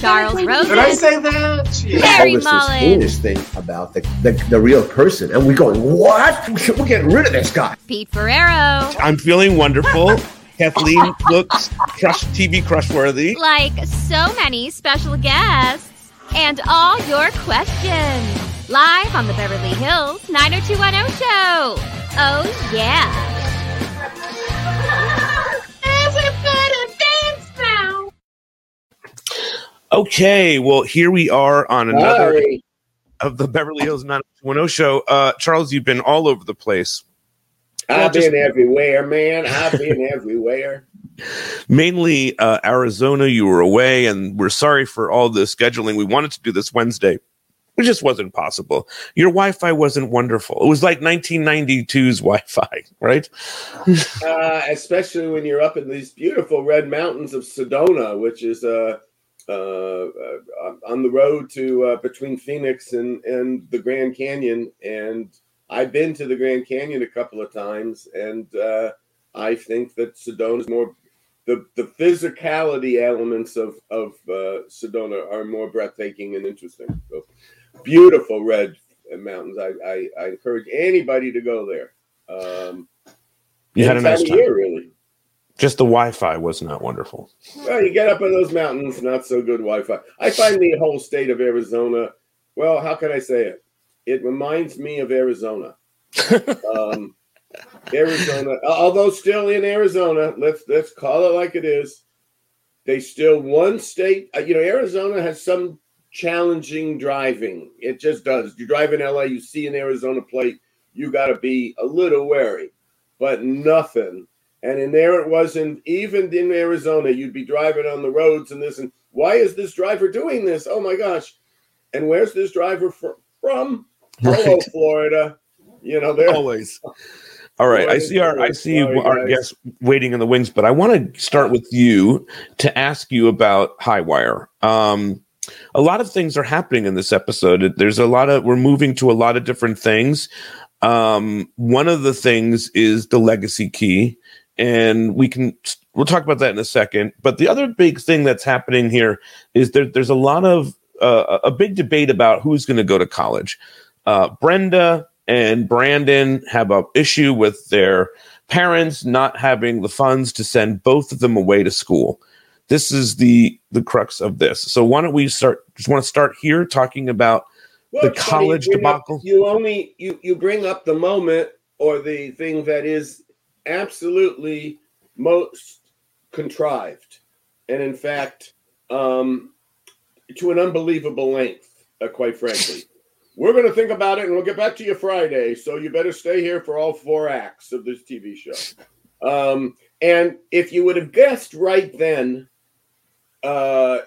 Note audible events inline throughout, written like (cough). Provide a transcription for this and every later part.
Charles Rosin. Did I say that? Harry All this Mullins. heinous thing about the, the, the real person, and we going, what? We're getting rid of this guy. Pete Ferriero. I'm feeling wonderful. Kathleen looks crush TV crushworthy. like so many special guests and all your questions live on the Beverly Hills 90210 show. Oh, yeah. Okay, well here we are on another Sorry. of the Beverly Hills 90210 show. Uh, Charles, you've been all over the place. I've just- been everywhere, man. I've been everywhere. (laughs) Mainly uh, Arizona, you were away, and we're sorry for all the scheduling. We wanted to do this Wednesday. It just wasn't possible. Your Wi-Fi wasn't wonderful. It was like 1992's Wi-Fi, (laughs) right? Uh, especially when you're up in these beautiful red mountains of Sedona, which is uh, uh, uh, on the road to uh, between Phoenix and, and the Grand Canyon. And I've been to the Grand Canyon a couple of times, and uh, I think that Sedona is more the the physicality elements of of uh, Sedona are more breathtaking and interesting. So beautiful red mountains. I, I, I encourage anybody to go there. Um, You had a nice time. year, really. Just the Wi-Fi was not wonderful. Well, you get up in those mountains, not so good Wi-Fi. I find the whole state of Arizona. Well, how can I say it? It reminds me of Arizona. (laughs) um, Arizona, although still in Arizona, let's let's call it like it is. They still one state. uh, You know, Arizona has some challenging driving. It just does. You drive in LA, you see an Arizona plate, you got to be a little wary, but nothing. And in there it wasn't even in Arizona. You'd be driving on the roads and this, and why is this driver doing this? Oh my gosh! And where's this driver fr- from? Hello, (laughs) Florida. You know, they're Always. All right, I see our I see Sorry, our guys. guests waiting in the wings, but I want to start with you to ask you about Highwire. Um, a lot of things are happening in this episode. There's a lot of we're moving to a lot of different things. Um, one of the things is the legacy key, and we can we'll talk about that in a second. But the other big thing that's happening here is there, there's a lot of uh, a big debate about who's going to go to college. Uh, Brenda and Brandon have a issue with their parents not having the funds to send both of them away to school. This is the the crux of this. So why don't we start? Just want to start here talking about Well, the college you bring up- debacle? you only you you bring up the moment or the thing that is absolutely most contrived, and in fact, um, to an unbelievable length. Uh, quite frankly, we're going to think about it, and we'll get back to you Friday. So you better stay here for all four acts of this TV show. Um, and if you would have guessed right then, uh,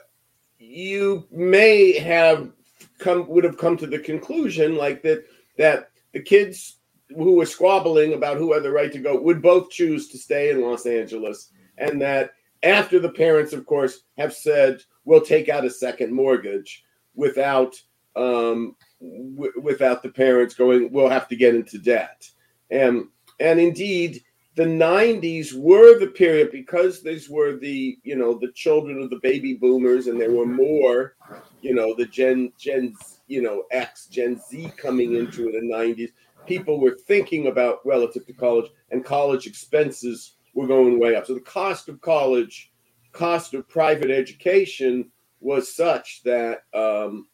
you may have come would have come to the conclusion like that that the kids who were squabbling about who had the right to go would both choose to stay in Los Angeles and that after the parents of course have said we'll take out a second mortgage without um w- without the parents going we'll have to get into debt. And and indeed the 90s were the period because these were the you know the children of the baby boomers and there were more you know the gen gen you know x gen z coming into the 90s people were thinking about relative to college and college expenses were going way up. So the cost of college cost of private education was such that um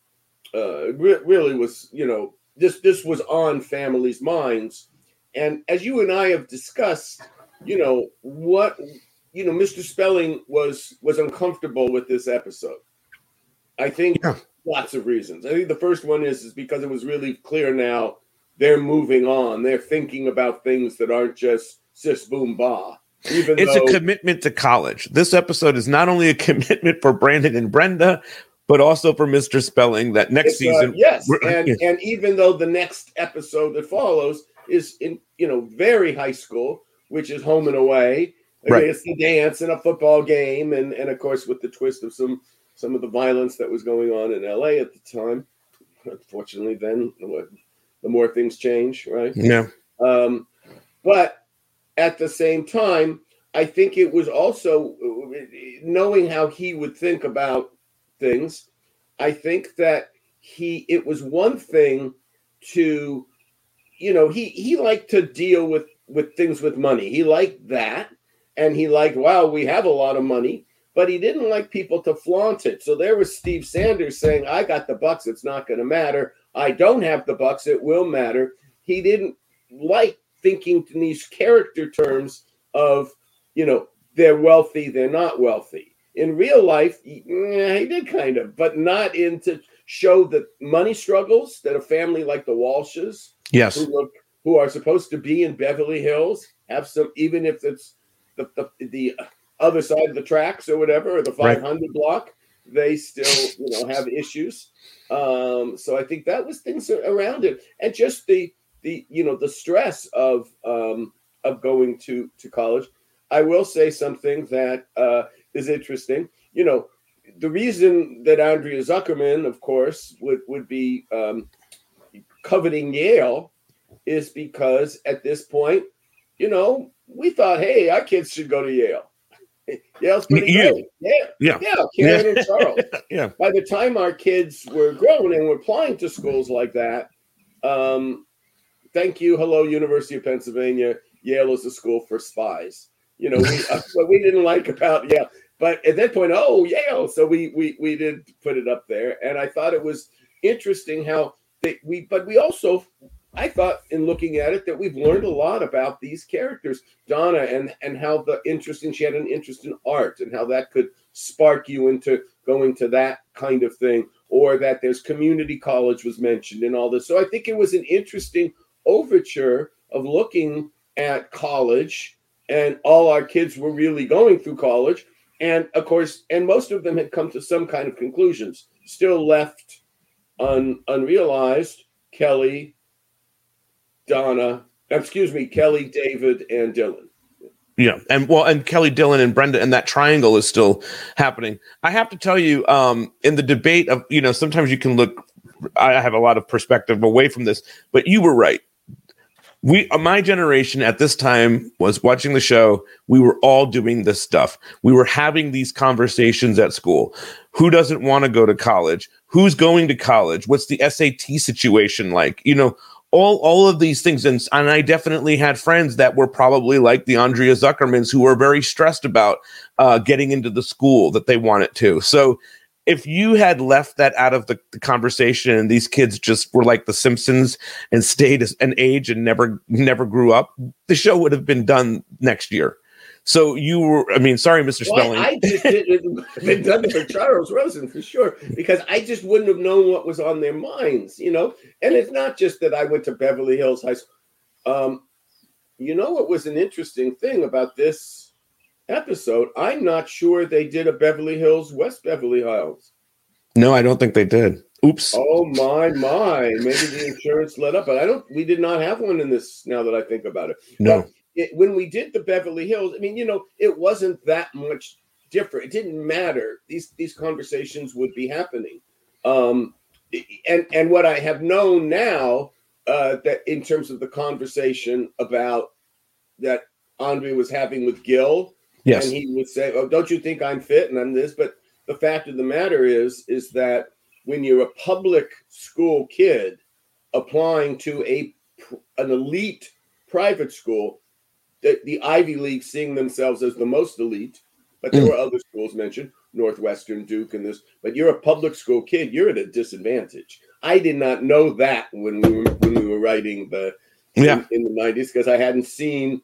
uh re- really was you know this this was on families minds. And as you and i have discussed you know what you know mr spelling was was uncomfortable with this episode. I think Yeah. lots of reasons. I think the first one is is because it was really clear now they're moving on they're thinking about things that aren't just sis boom ba even It's though a commitment to college. This episode is not only a (laughs) commitment for Brandon and Brenda, but also for Mr. Spelling that next It's, uh, season. yes, and (laughs) and even though the next episode that follows is in you know very high school, which is home and away. I mean, Right. it's the dance and a football game, and and of course with the twist of some some of the violence that was going on in L.A. at the time. Unfortunately, then the more things change, right? yeah, Um, but at the same time, I think it was also knowing how he would think about things. I think that he it was one thing to, you know, he he liked to deal with with things with money. He liked that, and he liked, wow, we have a lot of money. But he didn't like people to flaunt it. So there was Steve Sanders saying, I got the bucks, it's not going to matter. I don't have the bucks, it will matter. He didn't like thinking in these character terms of, you know, they're wealthy, they're not wealthy. In real life, he, yeah, mm, he did kind of, but not in to show the money struggles that a family like the Walshes, yes, who look, who are supposed to be in Beverly Hills, have some, even if it's the the, the other side of the tracks or whatever, or the Right. 500 block, they still, you know, have issues. Um, so I think that was things around it, and just the the you know the stress of um, of going to to college. I will say something that uh, is interesting. You know, the reason that Andrea Zuckerman, of course, would would be um, coveting Yale is because at this point, you know, we thought, hey, our kids should go to Yale. Yale's pretty You. great. Yeah, yeah, yeah, Karen and Charles. (laughs) yeah. By the time our kids were grown and were applying to schools like that, um, thank you, hello, University of Pennsylvania. Yale is a school for spies. You know, we, (laughs) uh, what we didn't like about Yale, but at that point, oh Yale, so we we we did put it up there, and I thought it was interesting how they, we, but we also, I thought in looking at it that we've learned a lot about these characters, Donna, and and how the interesting she had an interest in art and how that could spark you into going to that kind of thing, or that there's community college was mentioned and all this. So I think it was an interesting overture of looking at college and all our kids were really going through college and of course and most of them had come to some kind of conclusions still left un, unrealized kelly donna excuse me kelly david and dylan Yeah, and well, and Kelly Dylan and Brenda, and that triangle is still happening. I have to tell you, um, in the debate of you know, sometimes you can look. I have a lot of perspective away from this, but you were right. We, uh, my generation at this time was watching the show. We were all doing this stuff. We were having these conversations at school. Who doesn't want to go to college? Who's going to college? What's the SAT situation like? You know, all all of these things. And, and i definitely had friends that were probably like the andrea zuckermans who were very stressed about uh, getting into the school that they wanted to. So if you had left that out of the, the conversation and these kids just were like the simpsons and stayed an age and never never grew up the show would have been done next year so you were i mean sorry mr Well, spelling I just didn't been done it for Charles Rosin for sure because I just wouldn't have known what was on their minds, you know. And it's not just that I went to Beverly Hills High School. Um, you know what was an interesting thing about this episode? I'm not sure they did a Beverly Hills West Beverly Hills. no i don't think they did oops Oh my my! Maybe the insurance let up, but I don't. We did not have one in this. Now that I think about it, no it, when we did the Beverly Hills, I mean, you know, it wasn't that much different. It didn't matter. These these conversations would be happening, um, and and what I have known now uh, that in terms of the conversation about that Andre was having with Gil, yes and he would say, "Oh, don't you think I'm fit and I'm this?" But the fact of the matter is, is that when you're a public school kid applying to a an elite private school, the, the Ivy League seeing themselves as the most elite, but there Mm. were other schools mentioned, Northwestern, Duke, and this. But you're a public school kid; you're at a disadvantage. I did not know that when we were, when we were writing the Yeah. in, in the '90s because I hadn't seen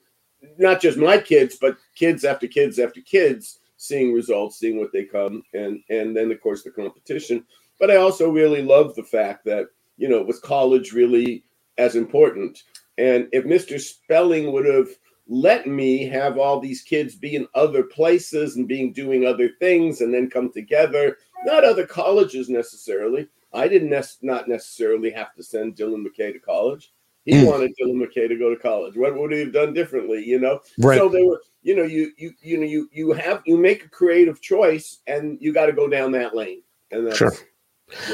not just my kids, but kids after kids after kids seeing results, seeing what they come, and and then of course the competition. But I also really love the fact that you know was college really as important? And if Mr. Spelling would have let me have all these kids be in other places and being doing other things and then come together not other colleges necessarily. I didn't nec- not necessarily have to send Dylan McKay to college. He Mm. wanted Dylan McKay to go to college. What would he have done differently? You know. Right. So they were, you know, you you you know you you have you make a creative choice, and you got to go down that lane. And that's, Sure.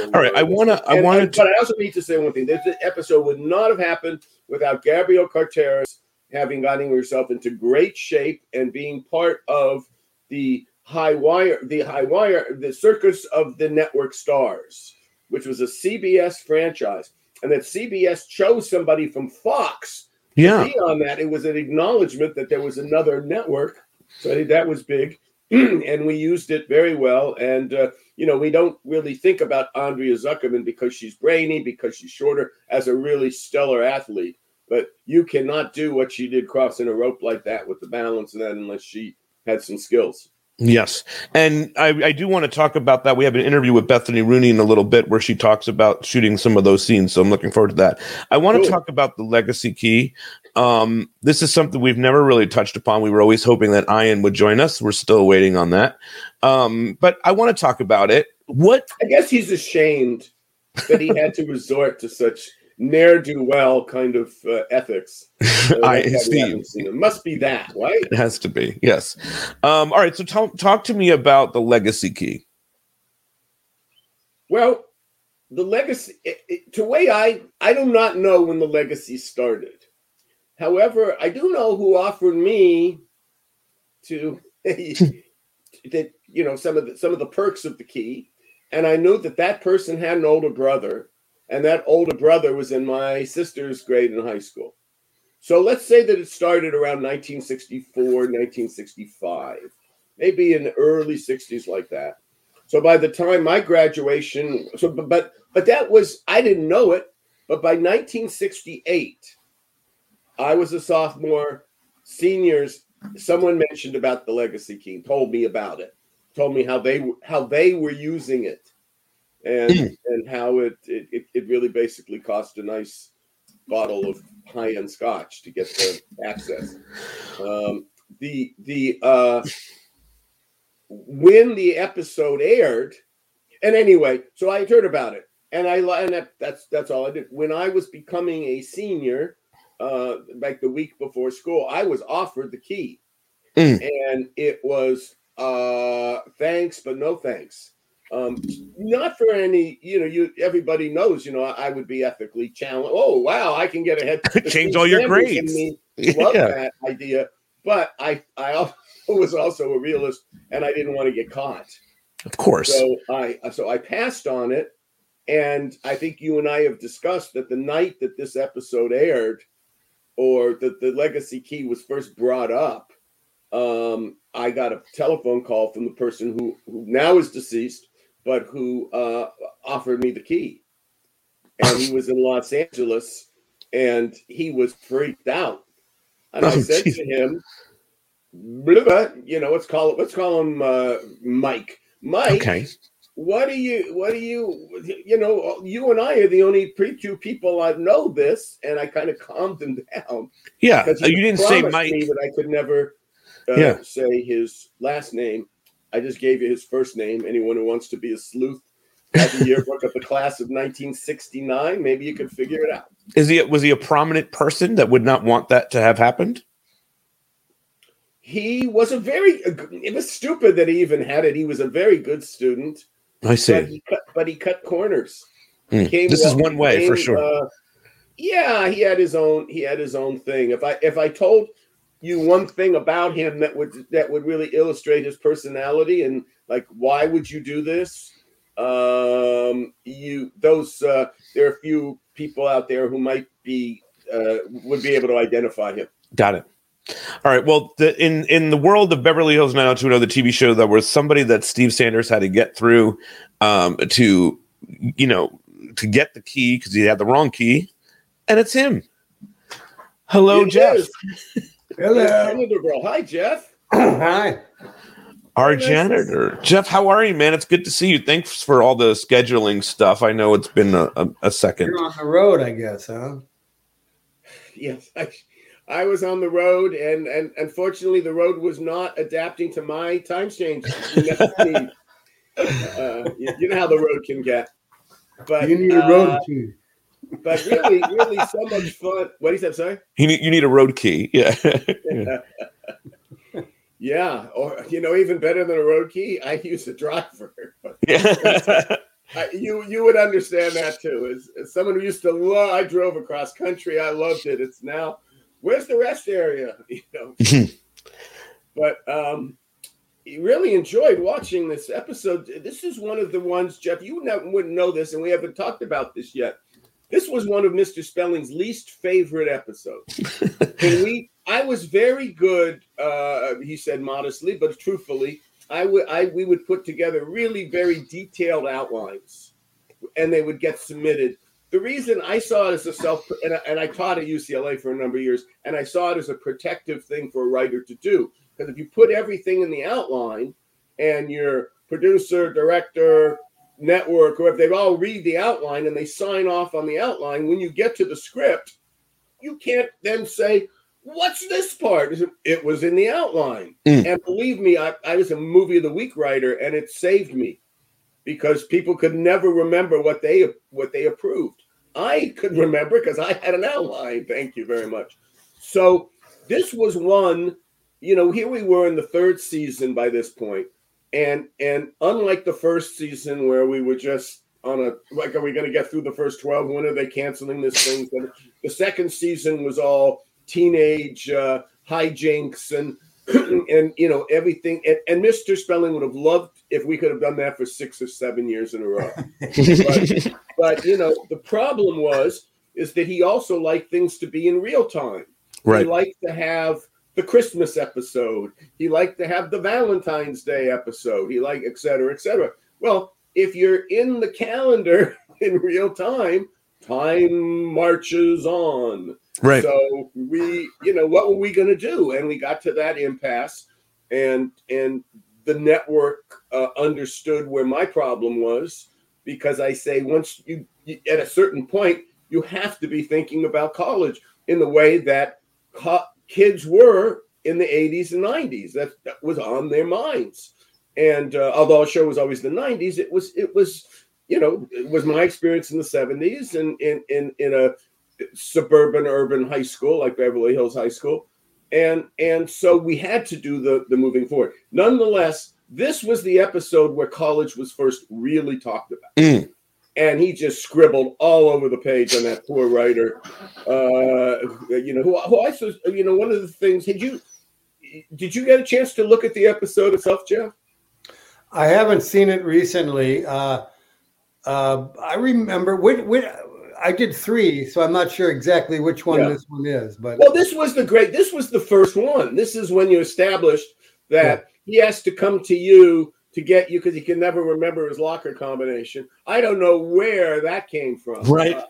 All right. I want to. I wanted and- to. but I also need to say one thing. This episode would not have happened without Gabrielle Carteris having gotten herself into great shape and being part of the high wire, the high wire, the circus of the network stars, which was a CBS franchise. And that CBS chose somebody from Fox Yeah. be on that. It was an acknowledgement that there was another network. So I think that was big. (clears throat) and we used it very well. And, uh, you know, we don't really think about Andrea Zuckerman because she's brainy, because she's shorter, as a really stellar athlete. But you cannot do what she did crossing a rope like that with the balance and that unless she had some skills. Yes. And I, I do want to talk about that. We have an interview with Bethany Rooney in a little bit where she talks about shooting some of those scenes. So I'm looking forward to that. I want to talk about the legacy key. Um, this is something we've never really touched upon. We were always hoping that Ian would join us. We're still waiting on that. Um, but I want to talk about it. What I guess he's ashamed that he had to resort to such ne'er do well kind of uh, ethics. (laughs) Uh, I see. It must be that, right? It has to be. Yes. Um, all right. So talk, talk to me about the legacy key. Well, the legacy, it, it, to way I, I do not know when the legacy started. However, I do know who offered me to (laughs) that you know some of the some of the perks of the key, and I knew that that person had an older brother, and that older brother was in my sister's grade in high school. So let's say that it started around 1964, 1965, maybe in the early 60s, like that. So by the time my graduation, so but but, that was I didn't know it, but by 1968, I was a sophomore. Seniors, someone mentioned about the legacy key, told me about it, told me how they how they were using it, and Mm. and how it, it it really basically cost a nice bottle of high end scotch to get the access. Um, the the uh, when the episode aired, and anyway, so I heard about it, and I and that, that's that's all I did. When I was becoming a senior, uh, like the week before school, I was offered the key, Mm. and it was uh, thanks but no thanks. Um, not for any, you know, you everybody knows, you know, I, I would be ethically challenged. Oh wow, I can get ahead. (laughs) Change all your grades. love Yeah. that idea, but I I (laughs) was also a realist, and I didn't want to get caught. Of course. So I so I passed on it, and I think you and I have discussed that the night that this episode aired, or that the legacy key was first brought up, um, I got a telephone call from the person who who now is deceased, but who uh, offered me the key, and he was in Los Angeles, and he was freaked out, and I Oh, said geez. to him. You know, let's call it. Let's call him uh, Mike. Mike, okay. what do you what do you you know you and i are the only pre two people i know this and i kind of calmed him down Yeah. Uh, You didn't say Mike. that i could never uh, Yeah. say his last name i just gave you his first name anyone who wants to be a sleuth at the yearbook of the class of 1969 maybe you could figure it out Is he was he a prominent person that would not want that to have happened? he was a very it was stupid that he even had it he was a very good student I see. but he cut but he cut corners Hmm. Came This is one way for sure. uh, yeah, he had his own. He had his own thing. If I if I told you one thing about him that would that would really illustrate his personality and like why would you do this? Um, you those uh, there are a few people out there who might be uh, would be able to identify him. Got it. All right. Well, the, in in the world of Beverly Hills 90210, the TV show, there was somebody that Steve Sanders had to get through um, to, you know, to get the key because he had the wrong key, and it's him. Hello, It Jeff, is. (laughs) Hello. Janitor girl. Hi, Jeff. (clears throat) Hi. our nice janitor. Jeff, how are you, man? It's good to see you. Thanks for all the scheduling stuff. I know it's been a, a, a second. You're on the road, I guess, huh? Yes, I, I was on the road, and and unfortunately, the road was not adapting to my time change. Uh, you, you know how the road can get. But you need a road uh, key. But really, really, so much fun. What he said, sorry. You need you need a road key. Yeah. (laughs) Yeah, or you know, even better than a road key, I use a driver. yeah. (laughs) I, you you would understand that too. As, as someone who used to love, I drove across country. I loved it. It's now, where's the rest area? (laughs) You know. but um, really enjoyed watching this episode. This is one of the ones, Jeff. You wouldn't know this, and we haven't talked about this yet. This was one of Mr. Spelling's least favorite episodes. (laughs) and we, I was very good. Uh, he said modestly, but truthfully, I would, I we would put together really very detailed outlines, and they would get submitted. The reason I saw it as a self, and I, and I taught at UCLA for a number of years, and I saw it as a protective thing for a writer to do. Because if you put everything in the outline, and your producer, director, network, or if they all read the outline and they sign off on the outline, when you get to the script, you can't then say, What's this part? It was in the outline. Mm. And believe me, I, I was a movie of the week writer, and it saved me because people could never remember what they what they approved. I could (laughs) remember because I had an outline. Thank you very much. So this was one, you know, here we were in the third season by this point, and and unlike the first season where we were just on a like, are we going to get through the first twelve? When are they canceling this thing? The second season was all teenage uh, hijinks and (clears throat) and you know everything. And, and Mr. Spelling would have loved if we could have done that for six or seven years in a row. (laughs) but, but you know the problem was is that he also liked things to be in real time. Right. He liked to have the Christmas episode. He liked to have the Valentine's Day episode. He liked et cetera, et cetera. Well, if you're in the calendar (laughs) in real time, time marches on. Right. So we, you know, what were we going to do? And we got to that impasse, and and the network uh, understood where my problem was because I say once you, you at a certain point you have to be thinking about college in the way that co- kids were in the 80s and 90s. That, that was on their minds. And uh, although our show was always the 90s, it was it was you know it was my experience in the 70s and in in in a suburban urban high school like Beverly Hills High School. And and so we had to do the the moving forward. Nonetheless, this was the episode where college was first really talked about. Mm. And he just scribbled all over the page on that poor writer. Uh, you know, who, who I you know, one of the things, did you did you get a chance to look at the episode itself, Jeff? I haven't seen it recently. Uh, uh, I remember which, which, I did three, so I'm not sure exactly which one Yeah. this one is. But Well, this was the great. This was the first one. This is when you established that he has to come to you to get you because he can never remember his locker combination. I don't know where that came from. Right. Uh,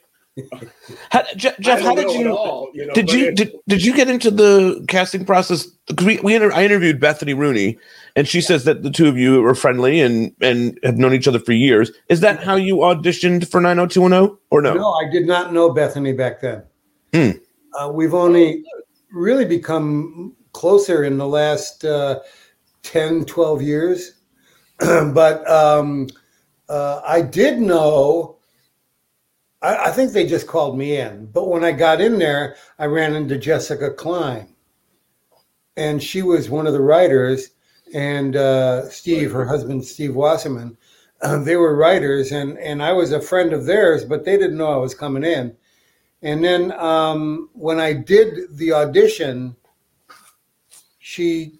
How, Je- Jeff, how did you all, you know, did you did, did you get into the casting process? 'Cause we, we inter- I interviewed Bethany Rooney, and she says that the two of you were friendly and and have known each other for years. Is that how you auditioned for 90210 or no? no, I did not know Bethany back then. Hmm. Uh, we've only really become closer in the last uh, 10, 12 years. (clears throat) but um, uh, I did know, I, I think they just called me in. But when I got in there, I ran into Jessica Klein. And she was one of the writers, and uh, Steve, her husband, Steve Wasserman, (clears throat) they were writers, and, and I was a friend of theirs, but they didn't know I was coming in. And then um, when I did the audition, she,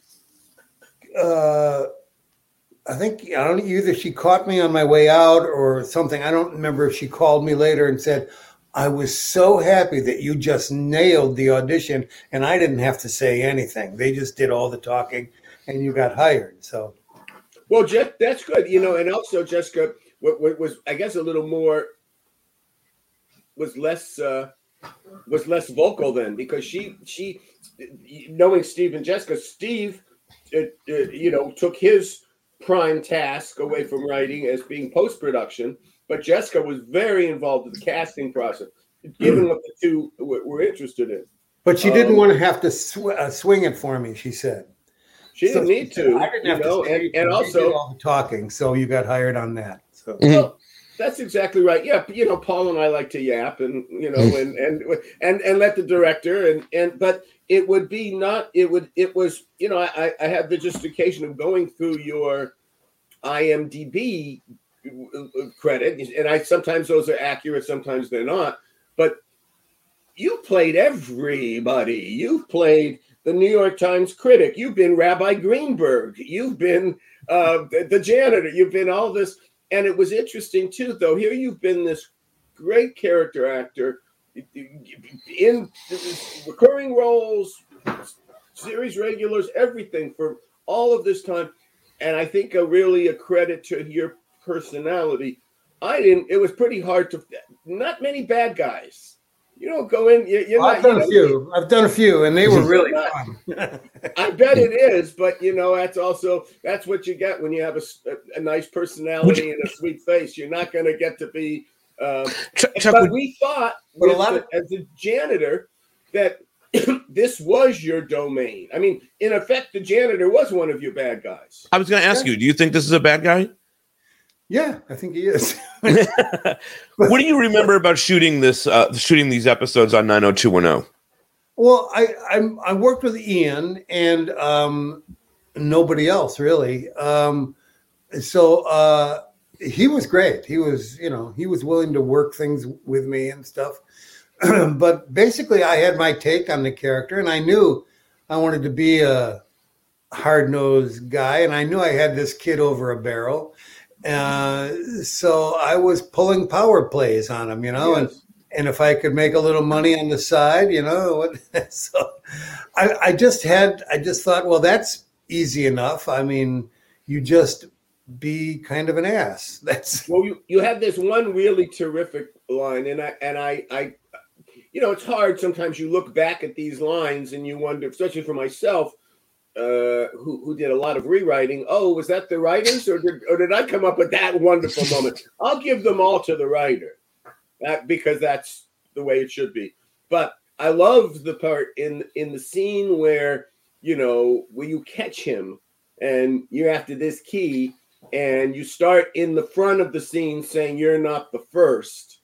uh, I think I don't either she caught me on my way out or something. I don't remember if she called me later and said, "I was so happy that you just nailed the audition, and I didn't have to say anything. They just did all the talking, and you got hired." So Well, Jeff, that's good. You know, and also Jessica what, what was I guess a little more was less uh was less vocal then because she she knowing Steve and Jessica, Steve uh, uh, you know took his prime task away from writing as being post production, but Jessica was very involved in the casting process, given what the two were, were interested in. But she didn't Um, want to have to sw- uh, swing it for me. She said She didn't So- need to, I didn't have know, to and, and also did all the talking, so you got hired on that. So Mhm. Well, that's exactly right. Yeah, you know, Paul and I like to yap, and you know, and and and and let the director and and but it would be not. It would. It was. You know, I I had the justification of going through your IMDb credit, and I sometimes those are accurate, sometimes they're not. But you played everybody. You've played the New York Times critic. You've been Rabbi Greenberg. You've been uh, the janitor. You've been all this. And it was interesting too, though. Here you've been this great character actor in recurring roles, series regulars, everything for all of this time. And I think a really a credit to your personality. I didn't. It was pretty hard to. Not many bad guys. You don't go in. You, you're I've done you a few. I've done a few, and they were really Not- fun. I bet it is, but you know that's also that's what you get when you have a nice personality and a sweet face. You're not going to get to be. Um, Chuck, Chuck, but would- we thought, But a lot the- of- as a janitor, that (clears throat) this was your domain. I mean, in effect, the janitor was one of your bad guys. I was going to ask you, do you think this is a bad guy? yeah, I think he is. (laughs) what do you remember about shooting this, uh, shooting these episodes on 90210? Well, I I'm, I worked with Ian and um, nobody else really. Um, so uh, he was great. He was you know he was willing to work things with me and stuff. (clears throat) but basically, I had my take on the character, and I knew I wanted to be a hard nosed guy, and I knew I had this kid over a barrel. Uh, so I was pulling power plays on him, you know, and and if I could make a little money on the side, you know, what, (laughs) so I, I just had, I just thought, well, that's easy enough. I mean, you just be kind of an ass. (laughs) That's Well, you, you had this one really terrific line, and I and I I, you know, it's hard sometimes. You look back at these lines and you wonder, especially for myself, uh, who who did a lot of rewriting. Oh, was that the writers, or did or did I come up with that wonderful (laughs) moment? I'll give them all to the writer, that because that's the way it should be. But I love the part in in the scene where you know where you catch him and you're after this key and you start in the front of the scene saying you're not the first.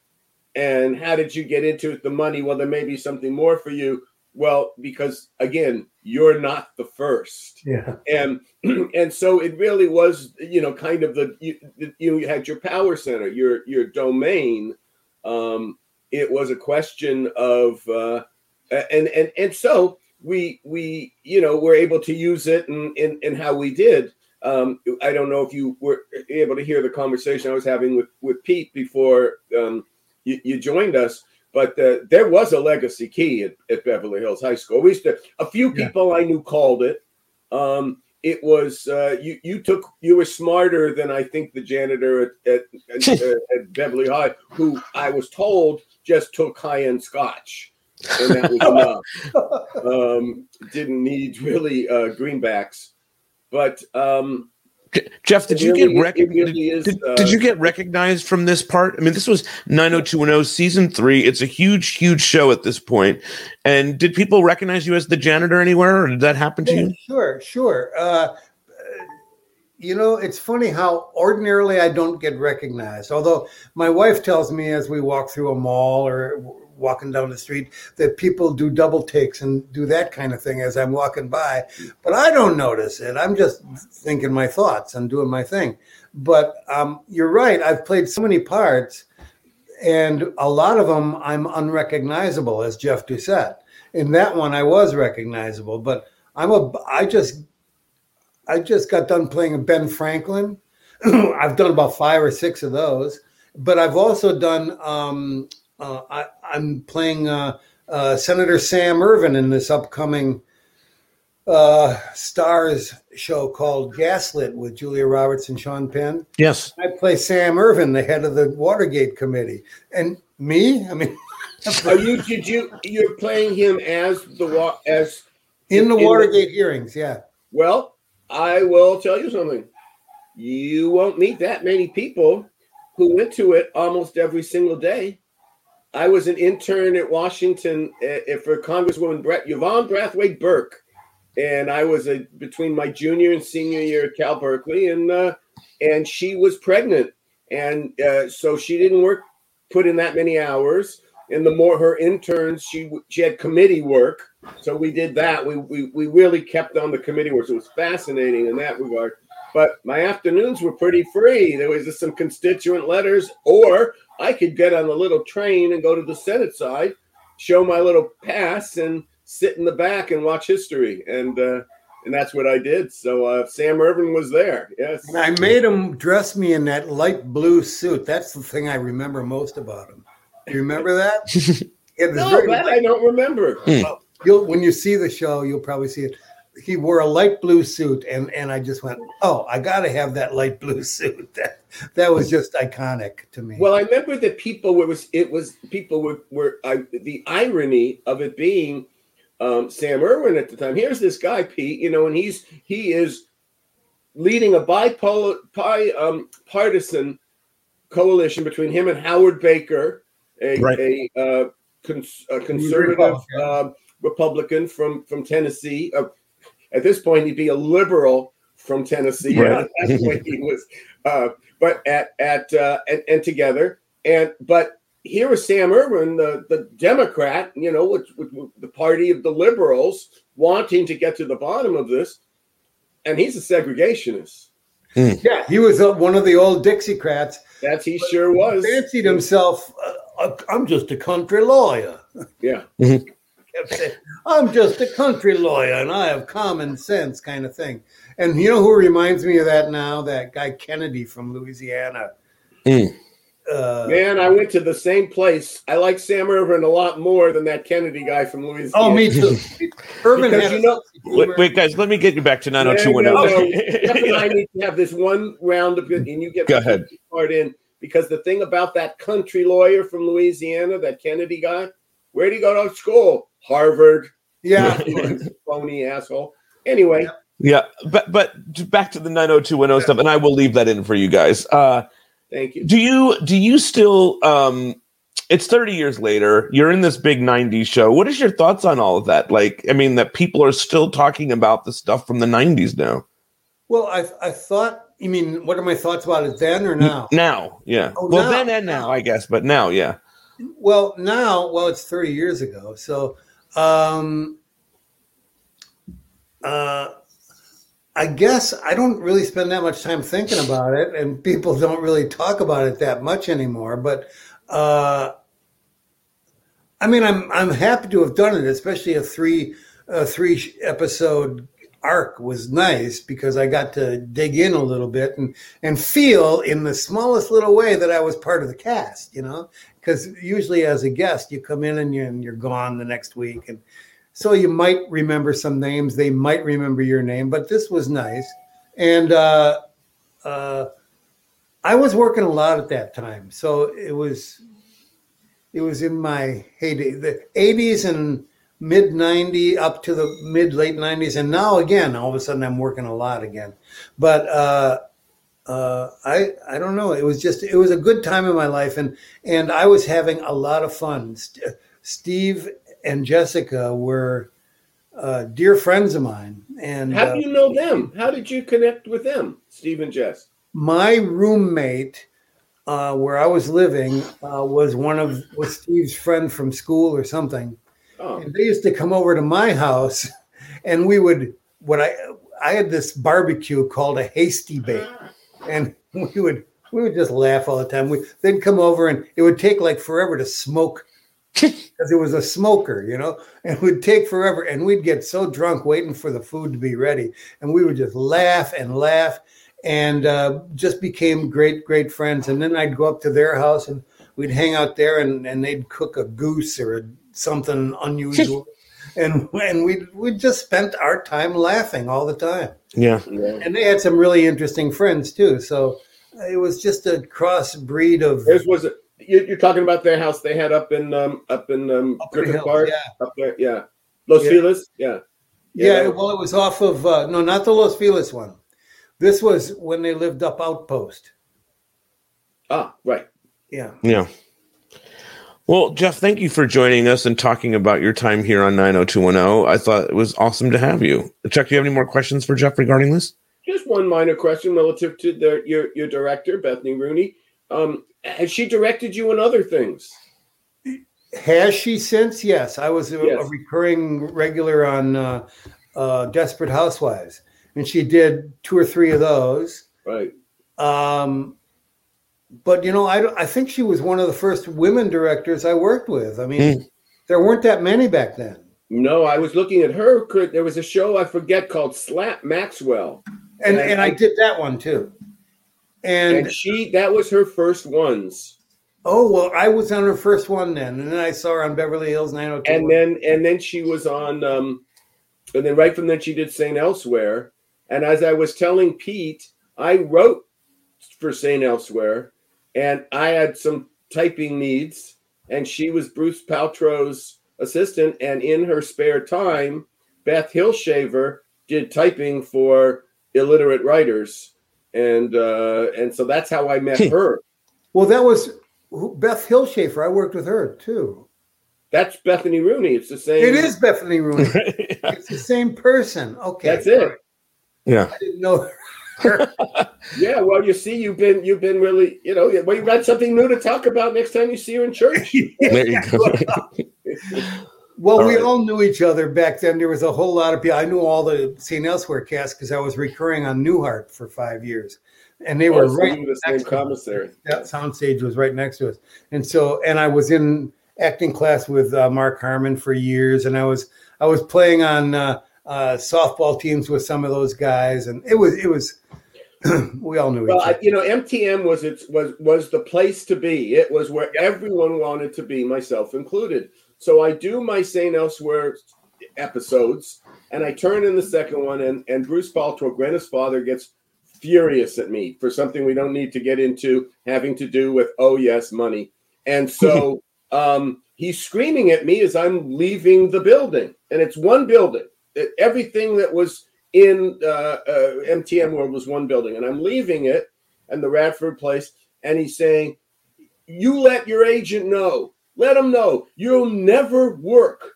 And how did you get into it? The money well there may be something more for you. Well because again you're not the first. Yeah. and (clears throat) and so it really was you know kind of the you, you had your power center your your domain. Um it was a question of uh and and and so we we you know were able to use it and in, in, how we did um i don't know if you were able to hear the conversation i was having with with pete before um you, you joined us but uh, there was a legacy key at, at beverly hills high school we used to a few Yeah. people i knew called it um it was uh, you. You took you were smarter than I think the janitor at at, at, uh, (laughs) at Beverly High, who I was told just took high end scotch, and that was (laughs) enough. Um, didn't need really uh, greenbacks, but um, Jeff, did you really- get it recognized? really is, did, uh, did you get recognized from this part? I mean, this was 90210 season three. It's a huge, huge show at this point. And did people recognize you as the janitor anywhere, or did that happen to you? sure, sure. Uh, you know, it's funny how ordinarily I don't get recognized. Although my wife tells me as we walk through a mall or w- walking down the street that people do double takes and do that kind of thing as I'm walking by, but I don't notice it. I'm just thinking my thoughts and doing my thing. But um, you're right. I've played so many parts, and a lot of them I'm unrecognizable as Jeff Doucette. In that one, I was recognizable, but I'm a. I just, I just got done playing Ben Franklin. (clears throat) I've done about five or six of those, but I've also done. Um, uh, I, I'm playing uh, uh, Senator Sam Ervin in this upcoming uh, Starz show called Gaslit with Julia Roberts and Sean Penn. Yes. I play Sam Ervin, the head of the Watergate committee, and me. I mean, (laughs) are you did you you're playing him as the wa- as in the In the- Watergate hearings, yeah. Well, I will tell you something. You won't meet that many people who went to it almost every single day. I was an intern at Washington uh, for Congresswoman Brett Yvonne Brathwaite Burke and I was a, between my junior and senior year at Cal Berkeley, and uh, and she was pregnant, and uh, so she didn't work, put in that many hours. And the more her interns, she she had committee work, so we did that. We we we really kept on the committee work. So it was fascinating in that regard. But my afternoons were pretty free. There was just some constituent letters, or I could get on a little train and go to the Senate side, show my little pass, and sit in the back and watch history. And uh, and that's what I did. So uh, Sam Ervin was there. Yes. And I made him dress me in that light blue suit. That's the thing I remember most about him. Do you remember that? (laughs) No, very that light- I don't remember. You'll, when you see the show, you'll probably see it. He wore a light blue suit, and and I just went, "Oh, I got to have that light blue (laughs) suit." That that was just iconic to me. Well, I remember that people were was it was people were were I, the irony of it being um, Sam Ervin at the time. Here's this guy Pete, you know, and he's he is leading a bipolar bi, um, partisan coalition between him and Howard Baker, a, Right. a, uh, cons- a conservative Republican. uh, Republican from from Tennessee. Uh, at this point, he'd be a liberal from Tennessee. Right. At that point, he was. Uh, but at at uh, and, and together and but here is Sam Ervin, the the Democrat, you know, which, which the party of the liberals wanting to get to the bottom of this, and he's a segregationist. yeah, he was uh, one of the old Dixiecrats. That's he sure was. Fancied himself. Uh, uh, I'm just a country lawyer. Yeah, kept (laughs) saying, I'm just a country lawyer and I have common sense, kind of thing. And you know who reminds me of that now? That guy Kennedy from Louisiana. Mm. Uh, man, I went to the same place. I like Sam Ervin a lot more than that Kennedy guy from Louisiana. oh, me (laughs) too. Ervin Because you know- sense of humor. Wait, wait, guys, let me get you back to Yeah, no, no. (laughs) Jeff and 90210. I need to have this one round of and you get Go the ahead. part in because the thing about that country lawyer from Louisiana, that Kennedy guy, where did he go to school? Harvard. Yeah, (laughs) phony asshole. Anyway, yeah, but but back to the 90210 stuff, and I will leave that in for you guys. Uh, thank you. do you do you still um it's 30 years later you're in this big 90s show what is your thoughts on all of that like i mean that people are still talking about the stuff from the 90s now Well, I I thought. You mean what are my thoughts about it then or now? now yeah Oh, well now. then and now i guess but now yeah Well, now, well, it's 30 years ago. So, um, uh, I guess I don't really spend that much time thinking about it, and people (laughs) don't really talk about it that much anymore. But, uh, I mean, I'm I'm happy to have done it, especially a three a three episode arc was nice because I got to dig in a little bit and and feel in the smallest little way that I was part of the cast, you know because usually as a guest you come in and you're, and you're gone the next week. And so you might remember some names they might remember your name but this was nice. And uh, uh, i was working a lot at that time. So it was it was in my heyday the 80s and mid 90 up to the mid late 90s and now again all of a sudden i'm working a lot again. But uh, uh, I I don't know. It was just it was a good time in my life, and and I was having a lot of fun. St- Steve and Jessica were uh, dear friends of mine, and How uh, do you know them? How did you connect with them, Steve and Jess? my roommate uh, where I was living uh, was one of was Steve's friend from school or something, Oh, and they used to come over to my house, and we would what I I had this barbecue called a hasty bake, and (laughs) we would we would just laugh all the time. We they'd come over and it would take like forever to smoke (laughs) because it was a smoker, you know, and it would take forever, and we'd get so drunk waiting for the food to be ready, and we would just laugh and laugh, and uh, just became great great friends. And then I'd go up to their house and we'd hang out there, and and they'd cook a goose or a, something unusual. (laughs) And, and we we just spent our time laughing all the time yeah yeah. and they had some really interesting friends too. So it was just a crossbreed of Theirs was a, you, you're talking about their house they had up in um up in um Upper Griffith Hills, Park yeah. up there. Yeah, Los Yeah. Feliz. Yeah. yeah. that- well, it was off of uh, no, not the Los Feliz one. This was when they lived up Outpost. ah, right. Yeah, yeah Well, Jeff, thank you for joining us and talking about your time here on 90210. I thought it was awesome to have you. Chuck, do you have any more questions for Jeff regarding this? Just one minor question relative to the, your your director, Bethany Rooney. Um, has she directed you in other things? Has she since? Yes, I was a, a recurring regular on uh, uh, Desperate Housewives, and she did two or three of those. Right. Um, but you know, I I think she was one of the first women directors I worked with. I mean, there weren't that many back then, No, I was looking at her. Could- There was a show I forget called Slap Maxwell, and And and I I- did that one too. And, and she that was her first ones. oh well, I was on her first one then, and then I saw her on Beverly Hills 902. and then and then she was on um and then right from then she did Saint Elsewhere. And as I was telling Pete, I wrote for Saint Elsewhere, and I had some typing needs, and she was Bruce Paltrow's assistant, and in her spare time, Beth Hillshaver did typing for illiterate writers. And uh, and so that's how I met her. well, that was Beth Hillshaver. I worked with her too. That's Bethany Rooney. It's the same. It is Bethany Rooney. (laughs) it's the same person. Okay, That's it. yeah. I didn't know. (laughs) Yeah, well, you see, you've been you've been really, you know, well, you got something new to talk about next time you see her in church. (laughs) There you go. (laughs) Well, All we right. all knew each other back then. There was a whole lot of people. I knew all the St. Elsewhere cast because I was recurring on Newhart for five years, and they were Oh, so right. the same next to commissary. That soundstage was right next to us, and so and I was in acting class with uh, Mark Harmon for years, and I was I was playing on uh, uh, softball teams with some of those guys, and it was it was. (clears throat) we all knew it. Well, each I, other. you know, MTM was its was was the place to be. It was where everyone wanted to be, myself included. So I do my Saint Elsewhere episodes, and I turn in the second one, and and Bruce Paltrow, Gwyneth's father, gets furious at me for something we don't need to get into, having to do with oh yes, money, and so (laughs) um, he's screaming at me as I'm leaving the building, and it's one building. Everything that was in uh, uh, MTM World was one building, and I'm leaving it and the Radford place, and he's saying, "You let your agent know. Let him know you'll never work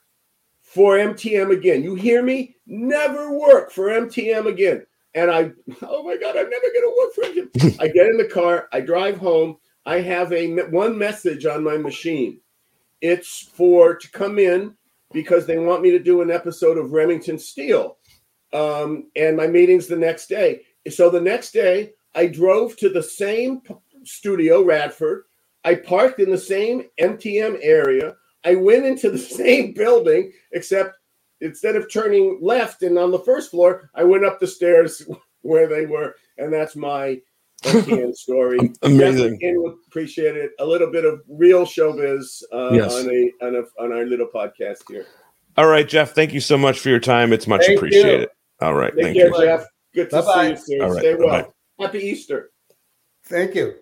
for MTM again. You hear me? Never work for MTM again." And I, (laughs) oh my God, I'm never going to work for him. (laughs) I get in the car, I drive home. I have a one message on my machine. It's for to come in because they want me to do an episode of Remington Steele um, and my meeting's the next day. So the next day, I drove to the same p- studio, Radford. I parked in the same MTM area. I went into the (laughs) same building, except instead of turning left and on the first floor, I went up the stairs (laughs) where they were, and that's my MTM (laughs) story. Amazing. Again, appreciate it. A little bit of real showbiz uh, Yes. on a on a on our little podcast here. All right, Jeff. Thank you so much for your time. It's much Thank appreciated. you. All right. Take Thank care, you. Jeff. Good to Bye-bye. see you, sir. All right, Stay well. bye-bye. Happy Easter. Thank you.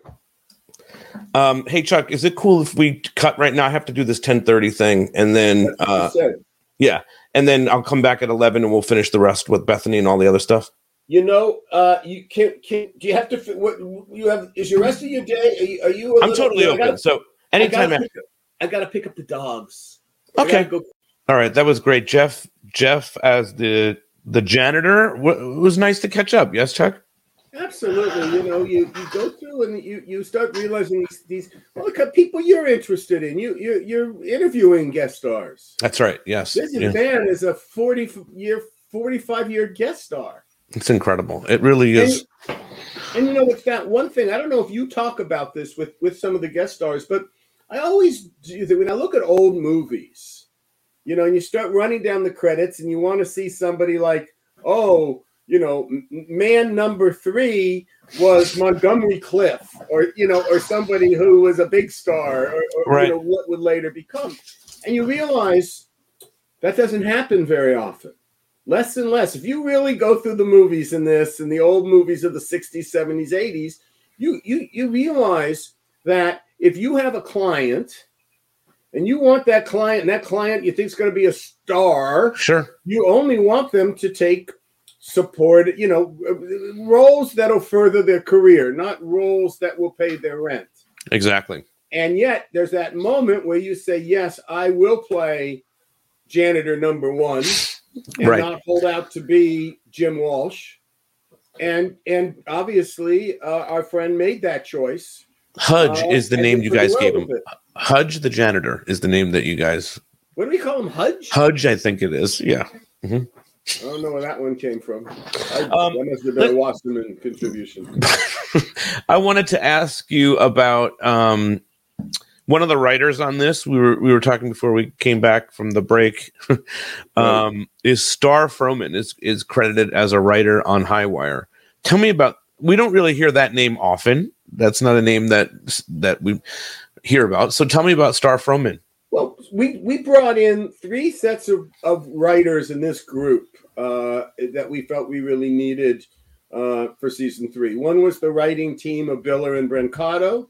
Um, hey Chuck, is it cool if we cut right now? I have to do this 1030 thing and then uh yeah, and then I'll come back at 11 and we'll finish the rest with Bethany and all the other stuff. You know, uh, you can can do you have to? What you have is your rest of your day? Are you? Are you a I'm little- totally I open. gotta- so I anytime. gotta, after- pick up, I gotta pick up the dogs. Okay. go- All right, that was great, Jeff. Jeff as the the janitor. W- it was nice to catch up. Yes, Chuck. Absolutely. You know, you, you go through and you, you start realizing these these well, look at people you're interested in. You you you're interviewing guest stars. That's right. Yes, This Yeah. man is a forty year, forty five year guest star. it's incredible. It really is. And you know, it's that one thing. I don't know if you talk about this with with some of the guest stars, but I always do that when I look at old movies. You know, and you start running down the credits, and you want to see somebody like, oh, you know, man number three was Montgomery Clift, or you know, or somebody who was a big star, or, or Right. you know, what would later become. And you realize that doesn't happen very often less and less. If you really go through the movies in this and the old movies of the 60s, 70s, 80s, you you you realize that if you have a client and you want that client and that client you think is going to be a star, Sure. you only want them to take support, you know, roles that'll further their career, not roles that will pay their rent. Exactly. and yet there's that moment where you say, "Yes, I will play janitor number one," and Right. not hold out to be Jim Walsh. And and obviously, uh, our friend made that choice. Hudge uh, is the name you guys well gave him. Hudge the janitor is the name that you guys. What do we call him? Hudge? Hudge, I think it is. Yeah. I don't know where that one came from. I, Um, that must have been a Wasserman contribution. (laughs) I wanted to ask you about um, one of the writers on this. We were we were talking before we came back from the break. (laughs) um, Is Star Froman is is credited as a writer on Highwire. Tell me about. We don't really hear that name often. That's not a name that that we hear about. So tell me about Star Froman. Well, we we brought in three sets of, of writers in this group uh, that we felt we really needed uh, for season three. One was the writing team of Biller and Brancato,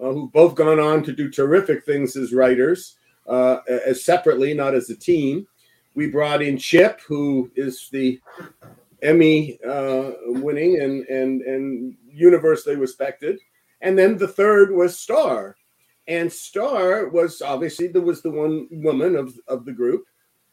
uh, who've both gone on to do terrific things as writers, uh, as separately, not as a team. We brought in Chip, who is the Emmy uh, winning and and and universally respected, and then the third was Star and Star was obviously there was the one woman of of the group.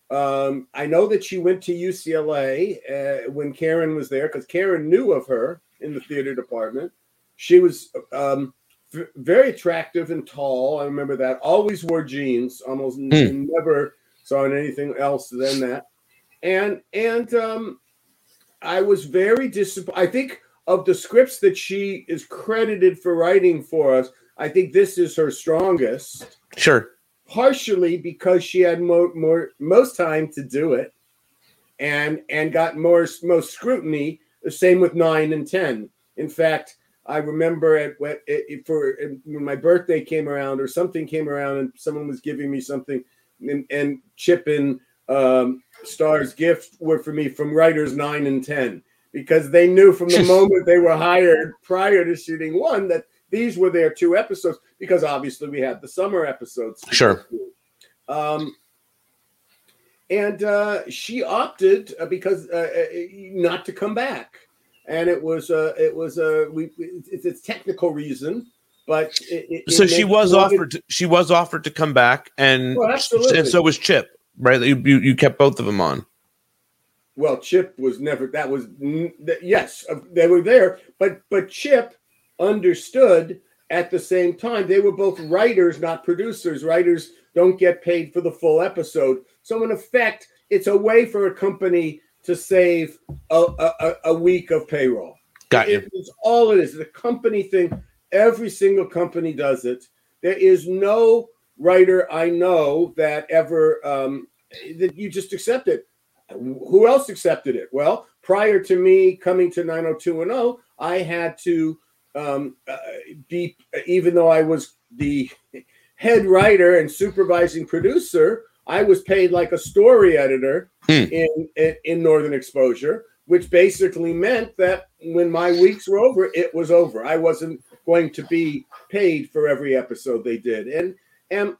Um, I know that she went to UCLA uh, when Karen was there because Karen knew of her in the theater department. She was um, v- very attractive and tall. I remember that. Always wore jeans. Almost n- never saw anything else than that. And and um, I was very disappointed. I think of the scripts that she is credited for writing for us. I think this is her strongest, Sure. partially because she had more, more most time to do it, and and got more most scrutiny. The same with nine and ten. In fact, I remember at what it, it- for when my birthday came around or something came around and someone was giving me something, and, and Chip and um, Star's gift were for me from writers nine and ten because they knew from the (laughs) moment they were hired prior to shooting one that these were their two episodes because obviously we had the summer episodes. Sure. Um, and uh, she opted uh, because uh, uh, not to come back, and it was uh, it was a we it's a technical reason, but it, it- So it she was offered. To, she was offered to come back, and Well, and so was Chip. Right. You you kept both of them on. Well, Chip was never. That was yes, uh, they were there, but but Chip understood at the same time they were both writers, not producers. Writers don't get paid for the full episode, so in effect, it's a way for a company to save a, a, a- week of payroll. Got you. It is all it is. The company thing. Every single company does it. There is no writer I know that ever um, that you just accept it. Who else accepted it? Well, prior to me coming to 90210, I had to um, uh, be, even though I was the head writer and supervising producer, I was paid like a story editor Hmm. in, in in Northern Exposure, which basically meant that when my weeks were over, it was over. I wasn't going to be paid for every episode they did, and and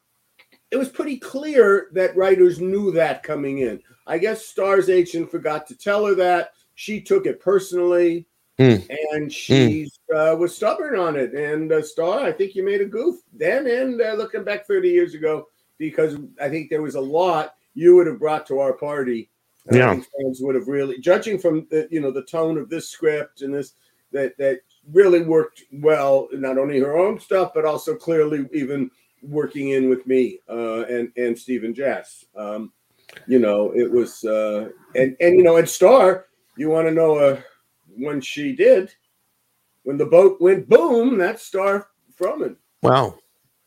it was pretty clear that writers knew that coming in. I guess Star's agent forgot to tell her that. She took it personally, Hmm. and she uh, was stubborn on it. And uh, Star, I think you made a goof then, and uh, looking back 30 years ago, because I think there was a lot you would have brought to our party. Yeah. fans would have really, judging from the you know the tone of this script and this that that really worked well. Not only her own stuff, but also clearly even working in with me uh, and and Stephen Jass. Um, you know, it was uh, and and you know, and Star. You want to know uh, when she did when the boat went boom? That's Star Froman. Wow.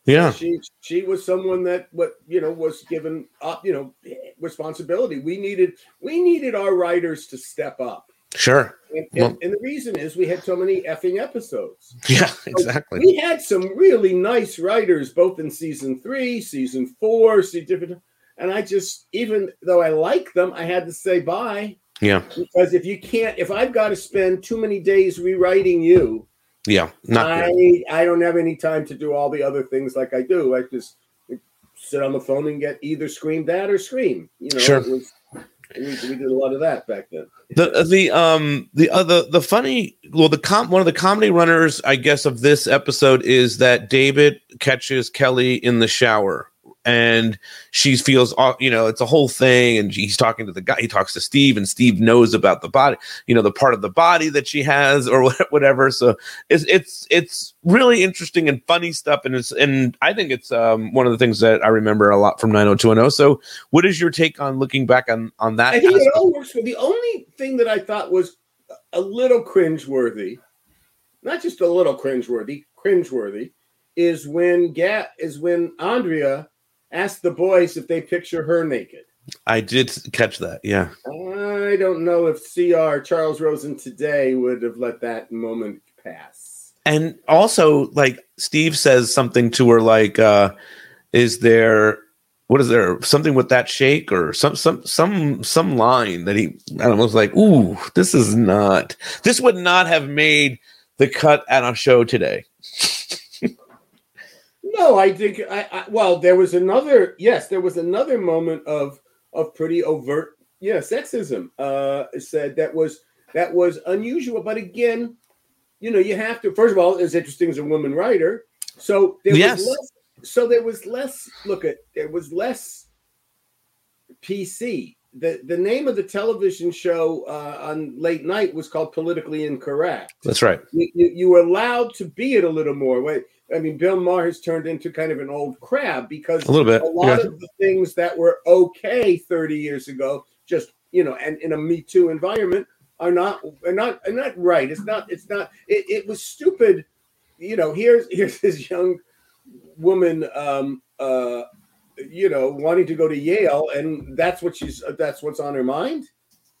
Yeah. She she was someone that what you know was given up you know responsibility. We needed we needed our writers to step up. Sure. And, Well- and, and the reason is we had so many effing episodes. (laughs) Yeah. Exactly. We had some really nice writers, both in season three, season four, see different. And I just, even though I like them, I had to say bye Yeah. because if you can't, if I've got to spend too many days rewriting you, Yeah. Not I good. I don't have any time to do all the other things like I do. I just sit on the phone and get either screamed at or scream. You know, Sure. was, We, we did a lot of that back then. the the um the other the funny well the com one of the comedy runners I guess of this episode is that David catches Kelly in the shower and she feels aw- you know it's a whole thing and he's talking to the guy he talks to Steve and Steve knows about the body you know the part of the body that she has or (laughs) whatever. So it's it's it's really interesting and funny stuff and it's and I think it's um one of the things that I remember a lot from 90210 so what is your take on looking back on on that I think it all works for the only thing that I thought was a little cringeworthy, not just a little cringeworthy, cringeworthy, is when Gat is when Andrea asked the boys if they picture her naked. I did catch that. Yeah. I don't know if CR Charles Rosin today would have let that moment pass. And also, like Steve says something to her, like, uh, "Is there what is there something with that shake or some some some some line that he I don't know was like, ooh, this is not this would not have made the cut at a show today. No, I think I, I well, there was another yes, there was another moment of of pretty overt yeah sexism. Uh, said that was that was unusual, but again, you know, you have to first of all, it's interesting as a woman writer. So there Yes. was less. So there was less. Look at there was less PC. The the name of the television show uh, on late night was called Politically Incorrect That's right. you, you, you were allowed to be it a little more. I mean, Bill Maher has turned into kind of an old crab because A little bit. a lot yeah. of the things that were okay 30 years ago, just you know, and in a Me Too environment, are not are not are not right. It's not. It's not. It, it was stupid. You know, here's (laughs) here's this young woman. Um, uh, you know, wanting to go to Yale, and that's what she's. That's what's on her mind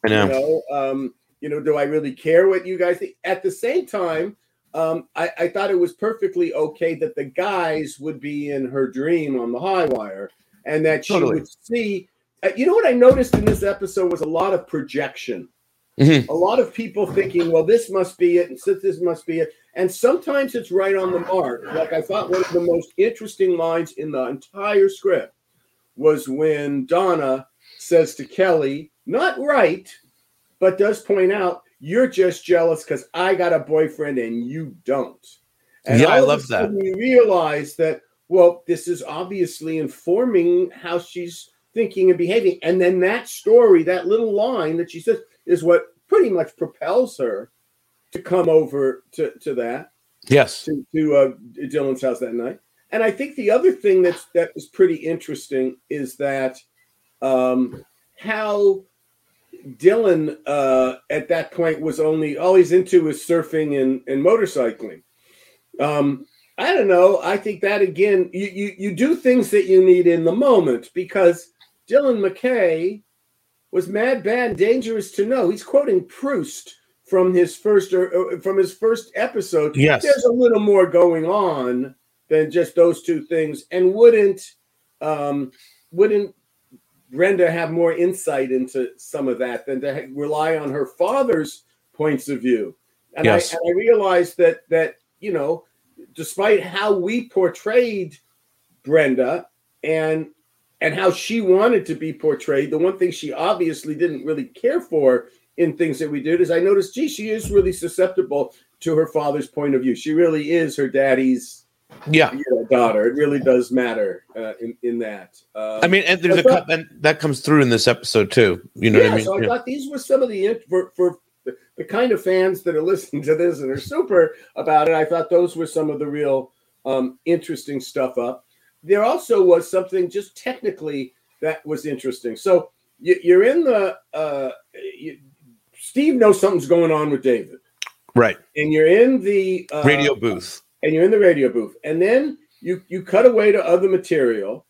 I know. you know um you know do i really care what you guys think at the same time um i i thought it was perfectly okay that the guys would be in her dream on the high wire and that she Totally. would see uh, you know what i noticed in this episode was a lot of projection Mhm. a lot of people thinking well this must be it and since this must be it and sometimes it's right on the mark like i thought one of the most interesting lines in the entire script was when donna says to kelly not right but does point out you're just jealous because I got a boyfriend and you don't. And Yeah, I all of a love that. You realize that well, this is obviously informing how she's thinking and behaving, and then that story, that little line that she says, is what pretty much propels her to come over to to that Yes. to, to uh, Dylan's house that night. And I think the other thing that's that is pretty interesting is that um, how Dylan uh, at that point was only all he's into was surfing and, and motorcycling. Um, I don't know. I think that again, you, you you do things that you need in the moment because Dylan McKay was mad, bad, dangerous to know. He's quoting Proust from his first or, or from his first episode Yes. there's a little more going on than just those two things and wouldn't um wouldn't brenda have more insight into some of that than to rely on her father's points of view and, Yes. I, and I realized that that you know despite how we portrayed brenda and and how she wanted to be portrayed the one thing she obviously didn't really care for in things that we did is I noticed, gee, she is really susceptible to her father's point of view. She really is her daddy's Yeah. you know, daughter. It really does matter uh, in in that. Um, I mean, and there's I a thought- cut and that comes through in this episode too. You know yeah, what I mean? so I Yeah. thought these were some of the for for the, kind of fans that are listening to this and are super about it. I thought those were some of the real um, interesting stuff up. There also was something just technically that was interesting. So you, you're in the uh, you, Steve knows something's going on with David, Right. and you're in the uh, Radio booth. And you're in the radio booth and then you you cut away to other material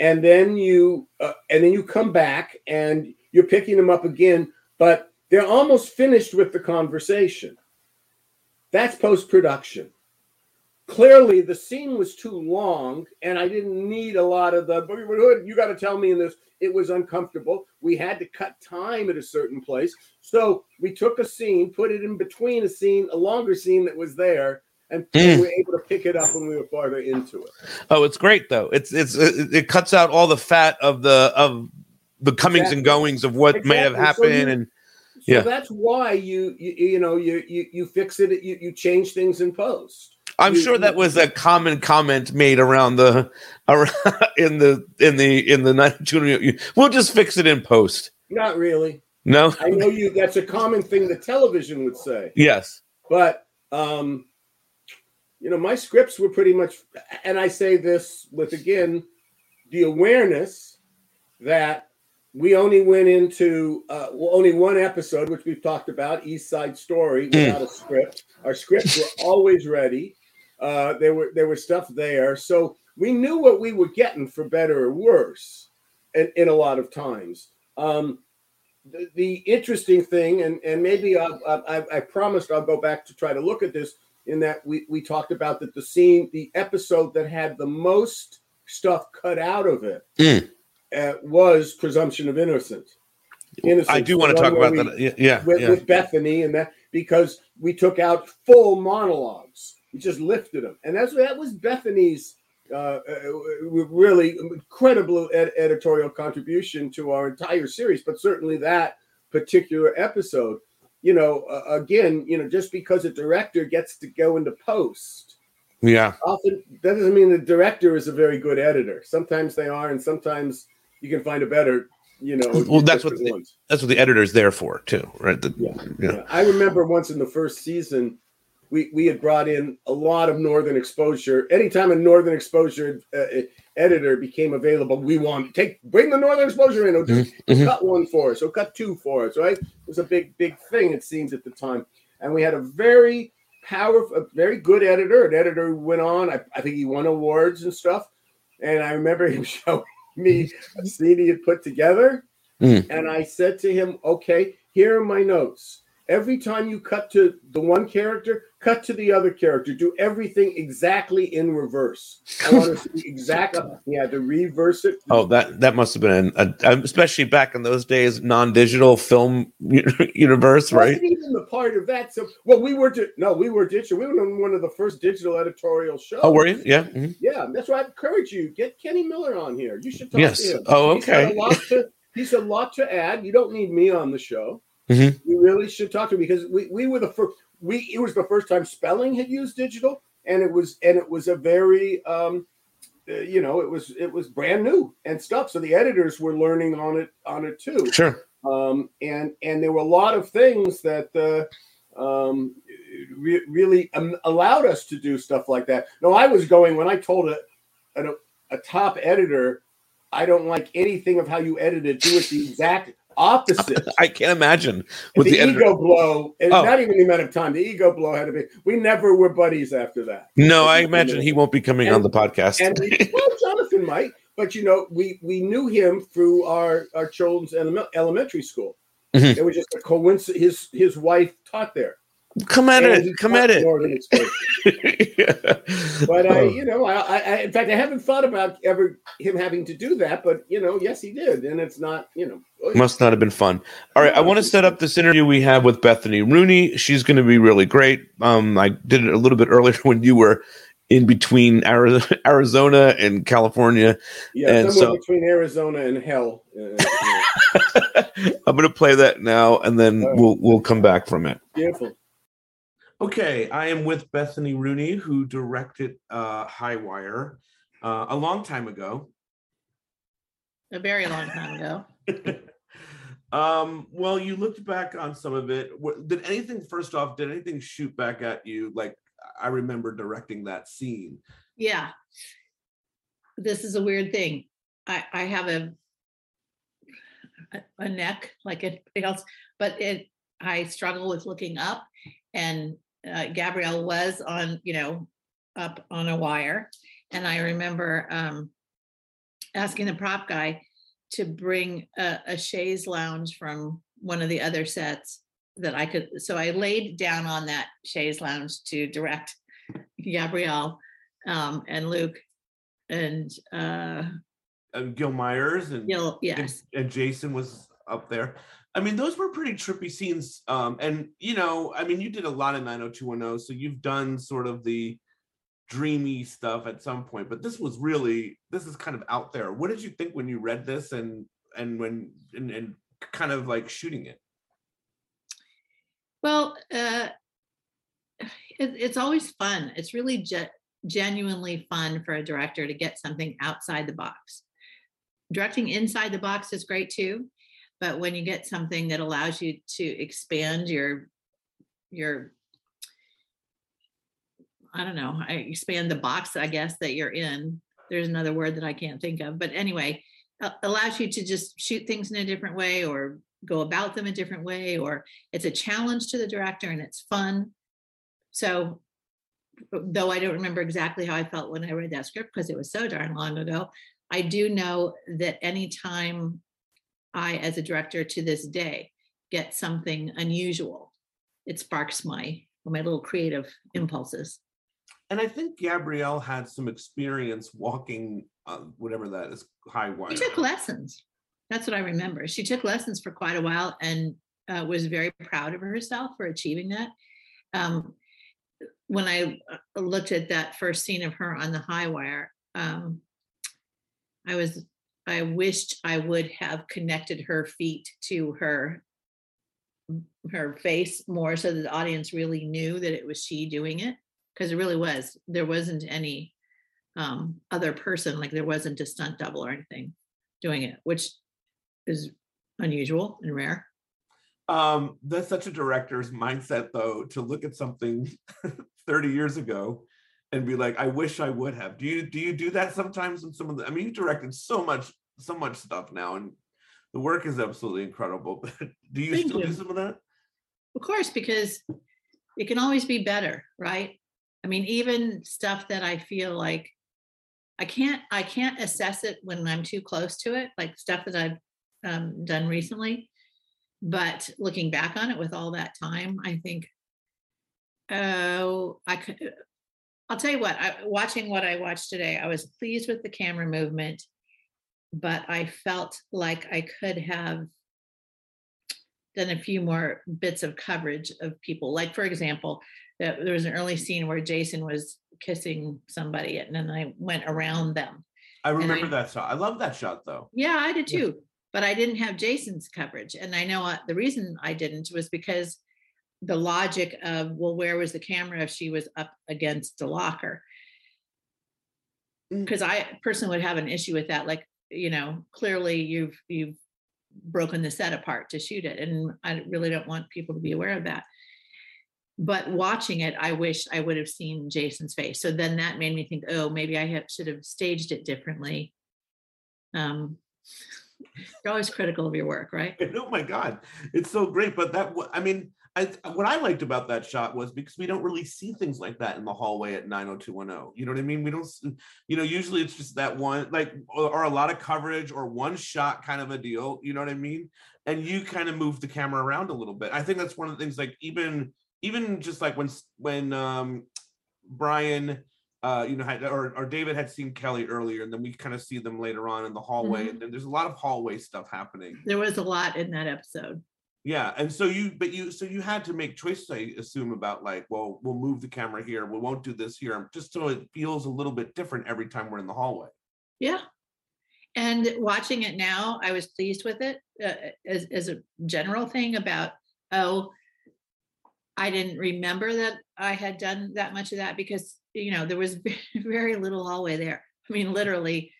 and then you uh, and then you come back and you're picking them up again but they're almost finished with the conversation. That's post production clearly the scene was too long and i didn't need a lot of the you got to tell me in this. It was uncomfortable. We had to cut time at a certain place. So we took a scene put it in between a scene a longer scene that was there and Mm. we were able to pick it up when we were farther into it Oh, it's great though. It's it's it, it cuts out all the fat of the of the comings and goings of what may have Exactly. So happened you- and So Yeah. that's why you, you you know you you you fix it. You you change things in post. I'm You- sure that was a common comment made around the (laughs) around, in the in the in the night. We'll just fix it in post. Not really. No. I know you. That's a common thing that television would say. Yes. But um, you know, my scripts were pretty much, and I say this with again the awareness that we only went into uh, well, only one episode, which we've talked about, East Side Story, without a script. Our scripts were (laughs) always ready. Uh, there were there was stuff there, so we knew what we were getting for better or worse, and in a lot of times. Um, the, the interesting thing, and and maybe I, I, I promised I'll go back to try to look at this. In that we we talked about that the scene, the episode that had the most stuff cut out of it Mm. uh, was presumption of innocence. Innocence, I do want to talk about we- that. Yeah. Yeah. with, yeah. with Bethany and that because we took out full monologues. We just lifted them, and that's that was Bethany's uh, uh, really incredible ed- editorial contribution to our entire series. But certainly that particular episode, you know, uh, again, you know, just because a director gets to go into post yeah. often that doesn't mean the director is a very good editor. Sometimes they are, and sometimes you can find a better, you know. Well, that's what the- That's what the editor's there for, too, right? The- Yeah, yeah. Yeah. I remember once in the first season, we we had brought in a lot of Northern Exposure. Anytime a Northern Exposure uh, editor became available, we wanted take bring the Northern Exposure in. Or just Mhm. cut one for us, or cut two for us. Right? It was a big big thing. It seems at the time, and we had a very powerful, a very good editor. An editor who went on. I, I think he won awards and stuff. And I remember him (laughs) showing me a scene he had put together. Mm. And I said to him, okay, here are my notes. Every time you cut to the one character, cut to the other character. Do everything exactly in reverse. I want to see (laughs) exact. He had to reverse it. Oh, that that must have been, a, a, especially back in those days, non-digital film (laughs) universe, right? Wasn't even the part of that. So, well, we were di- no, we were digital. We were on one of the first digital editorial shows. Oh, were you? Yeah. mhm. Yeah, that's why I encourage you. Get Kenny Miller on here. You should talk Yes. to him. Oh, He's got okay. a lot to, he's a lot to add. You don't need me on the show. Mhm. You really should talk to him because we, we were the first. We it was the first time Spelling had used digital, and it was and it was a very um, uh, you know it was it was brand new and stuff. So the editors were learning on it on it too Sure. um, and and there were a lot of things that uh, um, re- really um, allowed us to do stuff like that. No, I was going when I told a, a a top editor, I don't like anything of how you edited. Do it the exact opposite. (laughs) I can't imagine with the, the, editor. ego blow, and Oh. not even the amount of time. The ego blow had to be. We never were buddies after that. No, I imagine he won't be coming on the podcast. And we, (laughs) well, Jonathan might, but you know, we we knew him through our our children's ele- elementary school. Mhm. It was just a coincidence. His his wife taught there. Come at And it. Come at it. (laughs) Yeah. But I, Oh. you know, I, I, in fact, I haven't thought about ever him having to do that. But you know, yes, he did, and it's not, you know, Must not have been fun. All right, I want to set up this interview we have with Bethany Rooney. She's going to be really great. Um, I did it a little bit earlier (laughs) when you were in between Arizona and California. yeah, and somewhere so- between Arizona and hell. Uh. (laughs) I'm going to play that now, and then right. we'll we'll come back from it. Beautiful. Okay, I am with Bethany Rooney, who directed uh, High Wire uh, a long time ago. a very long time ago. (laughs) um, well, you looked back on some of it. Did anything, first off, did anything shoot back at you? Like, I remember directing that scene. Yeah. This is a weird thing. I, I have a, a neck like anything else, but it I struggle with looking up, and uh, Gabrielle was on you know up on a wire, and I remember um, asking the prop guy to bring a, a chaise lounge from one of the other sets that I could. So I laid down on that chaise lounge to direct Gabrielle um, and Luke and uh, And Gil Meyers and, Gil. and Yes, and Jason was up there. I mean, those were pretty trippy scenes. Um, and you know, I mean, you did a lot of 90210, so you've done sort of the dreamy stuff at some point, but this was really this is kind of out there. What did you think when you read this and and when and, and kind of like shooting it? Well, uh, it, it's always fun. It's really ge- genuinely fun for a director to get something outside the box. Directing inside the box is great too, but when you get something that allows you to expand your your I don't know, I expand the box, I guess, that you're in. There's another word that I can't think of, but anyway, uh, allows you to just shoot things in a different way or go about them a different way, or it's a challenge to the director and it's fun. So, though I don't remember exactly how I felt when I read that script because it was so darn long ago, I do know that anytime I, as a director to this day, get something unusual, it sparks my my little creative impulses. And I think Gabrielle had some experience walking, uh, whatever that is, high wire. She took lessons. That's what I remember. She took lessons for quite a while and uh, was very proud of herself for achieving that. Um, when I uh, looked at that first scene of her on the high wire, um, I was I wished I would have connected her feet to her her face more so that the audience really knew that it was she doing it because it really was. There wasn't any um, other person like there wasn't a stunt double or anything doing it which is unusual and rare. Um, that's such a director's mindset, though, to look at something (laughs) 30 years ago and be like, "I wish I would have." Do you do you do that sometimes in some of the? I mean, you directed so much so much stuff now, and the work is absolutely incredible. (laughs) But do you Thank still you. do some of that? of course because it can always be better right i mean even stuff that i feel like i can't i can't assess it when i'm too close to it like stuff that i've um, done recently but looking back on it with all that time i think oh i could i'll tell you what I, watching what i watched today i was pleased with the camera movement but i felt like i could have done a few more bits of coverage of people. Like, for example, that there was an early scene where Jason was kissing somebody, and then I went around them. I remember I- that shot. I love that shot, though. Yeah, I did too, but I didn't have Jason's coverage, and I know uh, the reason I didn't was because the logic of well, where was the camera if she was up against the locker? Mm. Because I personally would have an issue with that. Like, you know, clearly you've you've broken the set apart to shoot it and i really don't want people to be aware of that but watching it i wish i would have seen jason's face so then that made me think oh maybe i have, should have staged it differently um (laughs) you're always critical of your work right (laughs) oh my god, it's so great. But that, I mean, I what I liked about that shot was because we don't really see things like that in the hallway at 90210. You know what I mean? We don't, you know, usually it's just that one, like, or, or a lot of coverage or one shot kind of a deal. You know what I mean? And you kind of move the camera around a little bit. I think that's one of the things. Like even, even just like when when um Brian. Uh, you know, had, or, or David had seen Kelly earlier, and then we kind of see them later on in the hallway, Mhm. and then there's a lot of hallway stuff happening. there was a lot in that episode Yeah, and so you, but you, so you had to make choices. I assume about like, well, we'll move the camera here. We won't do this here, just so it feels a little bit different every time we're in the hallway. Yeah. And watching it now, I was pleased with it uh, as, as a general thing about, oh, I didn't remember that I had done that much of that because, you know, there was (laughs) very little hallway there. I mean, literally,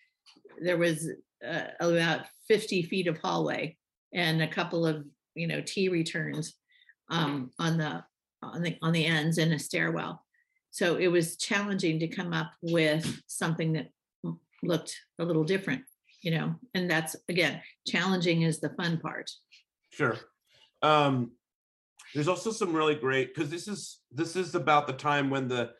there was uh, about 50 feet of hallway and a couple of, you know, T returns um, on the on the on the ends in a stairwell. So it was challenging to come up with something that looked a little different, you know, and that's again, challenging is the fun part. Sure. Um, there's also some really great because this is this is about the time when the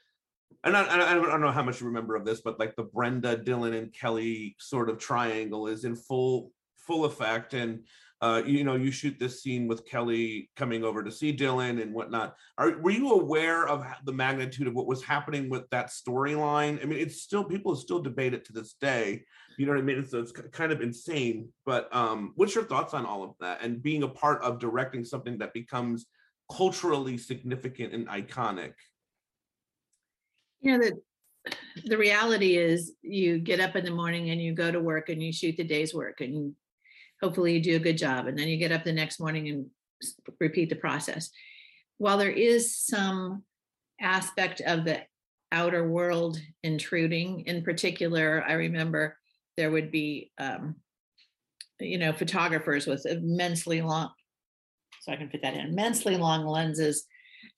and I, I, I don't know how much you remember of this, but like the Brenda, Dylan, and Kelly sort of triangle is in full full effect, and uh, you know you shoot this scene with Kelly coming over to see Dylan and whatnot. Are were you aware of the magnitude of what was happening with that storyline? I mean, it's still people still debate it to this day. You know what I mean? So it's kind of insane. But um, what's your thoughts on all of that and being a part of directing something that becomes culturally significant and iconic? You know, the the reality is you get up in the morning and you go to work and you shoot the day's work and hopefully you do a good job and then you get up the next morning and repeat the process. While there is some aspect of the outer world intruding in particular i remember there would be um, you know photographers with immensely long so i can fit that in immensely long lenses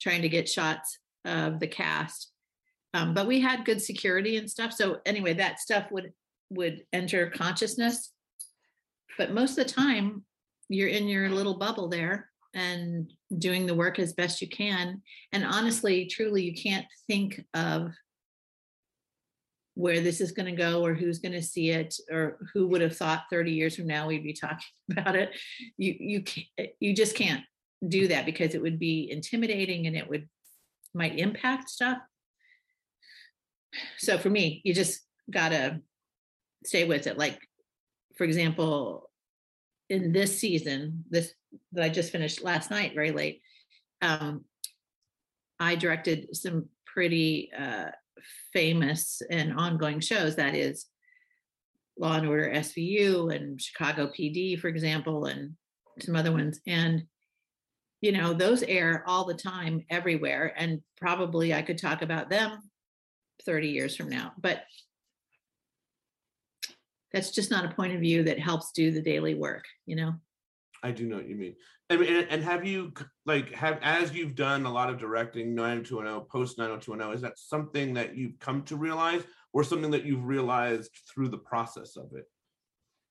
trying to get shots of the cast. Um, but we had good security and stuff so anyway that stuff would would enter consciousness but most of the time you're in your little bubble there and doing the work as best you can. And honestly truly you can't think of where this is going to go or who's going to see it or who would have thought 30 years from now we'd be talking (laughs) about it. You you can't, you just can't do that because it would be intimidating and it would might impact stuff. So for me you just got to stay with it. Like for example in this season this that i just finished last night very late um i directed some pretty uh famous and ongoing shows. That is law and order svu and chicago pd for example and some other ones. And you know those air all the time everywhere and probably i could talk about them 30 years from now. But that's just not a point of view that helps do the daily work you know I do know what you mean. Mean, and, and have you like have as you've done a lot of directing 90210 post 90210 is that something that you've come to realize or something that you've realized through the process of it?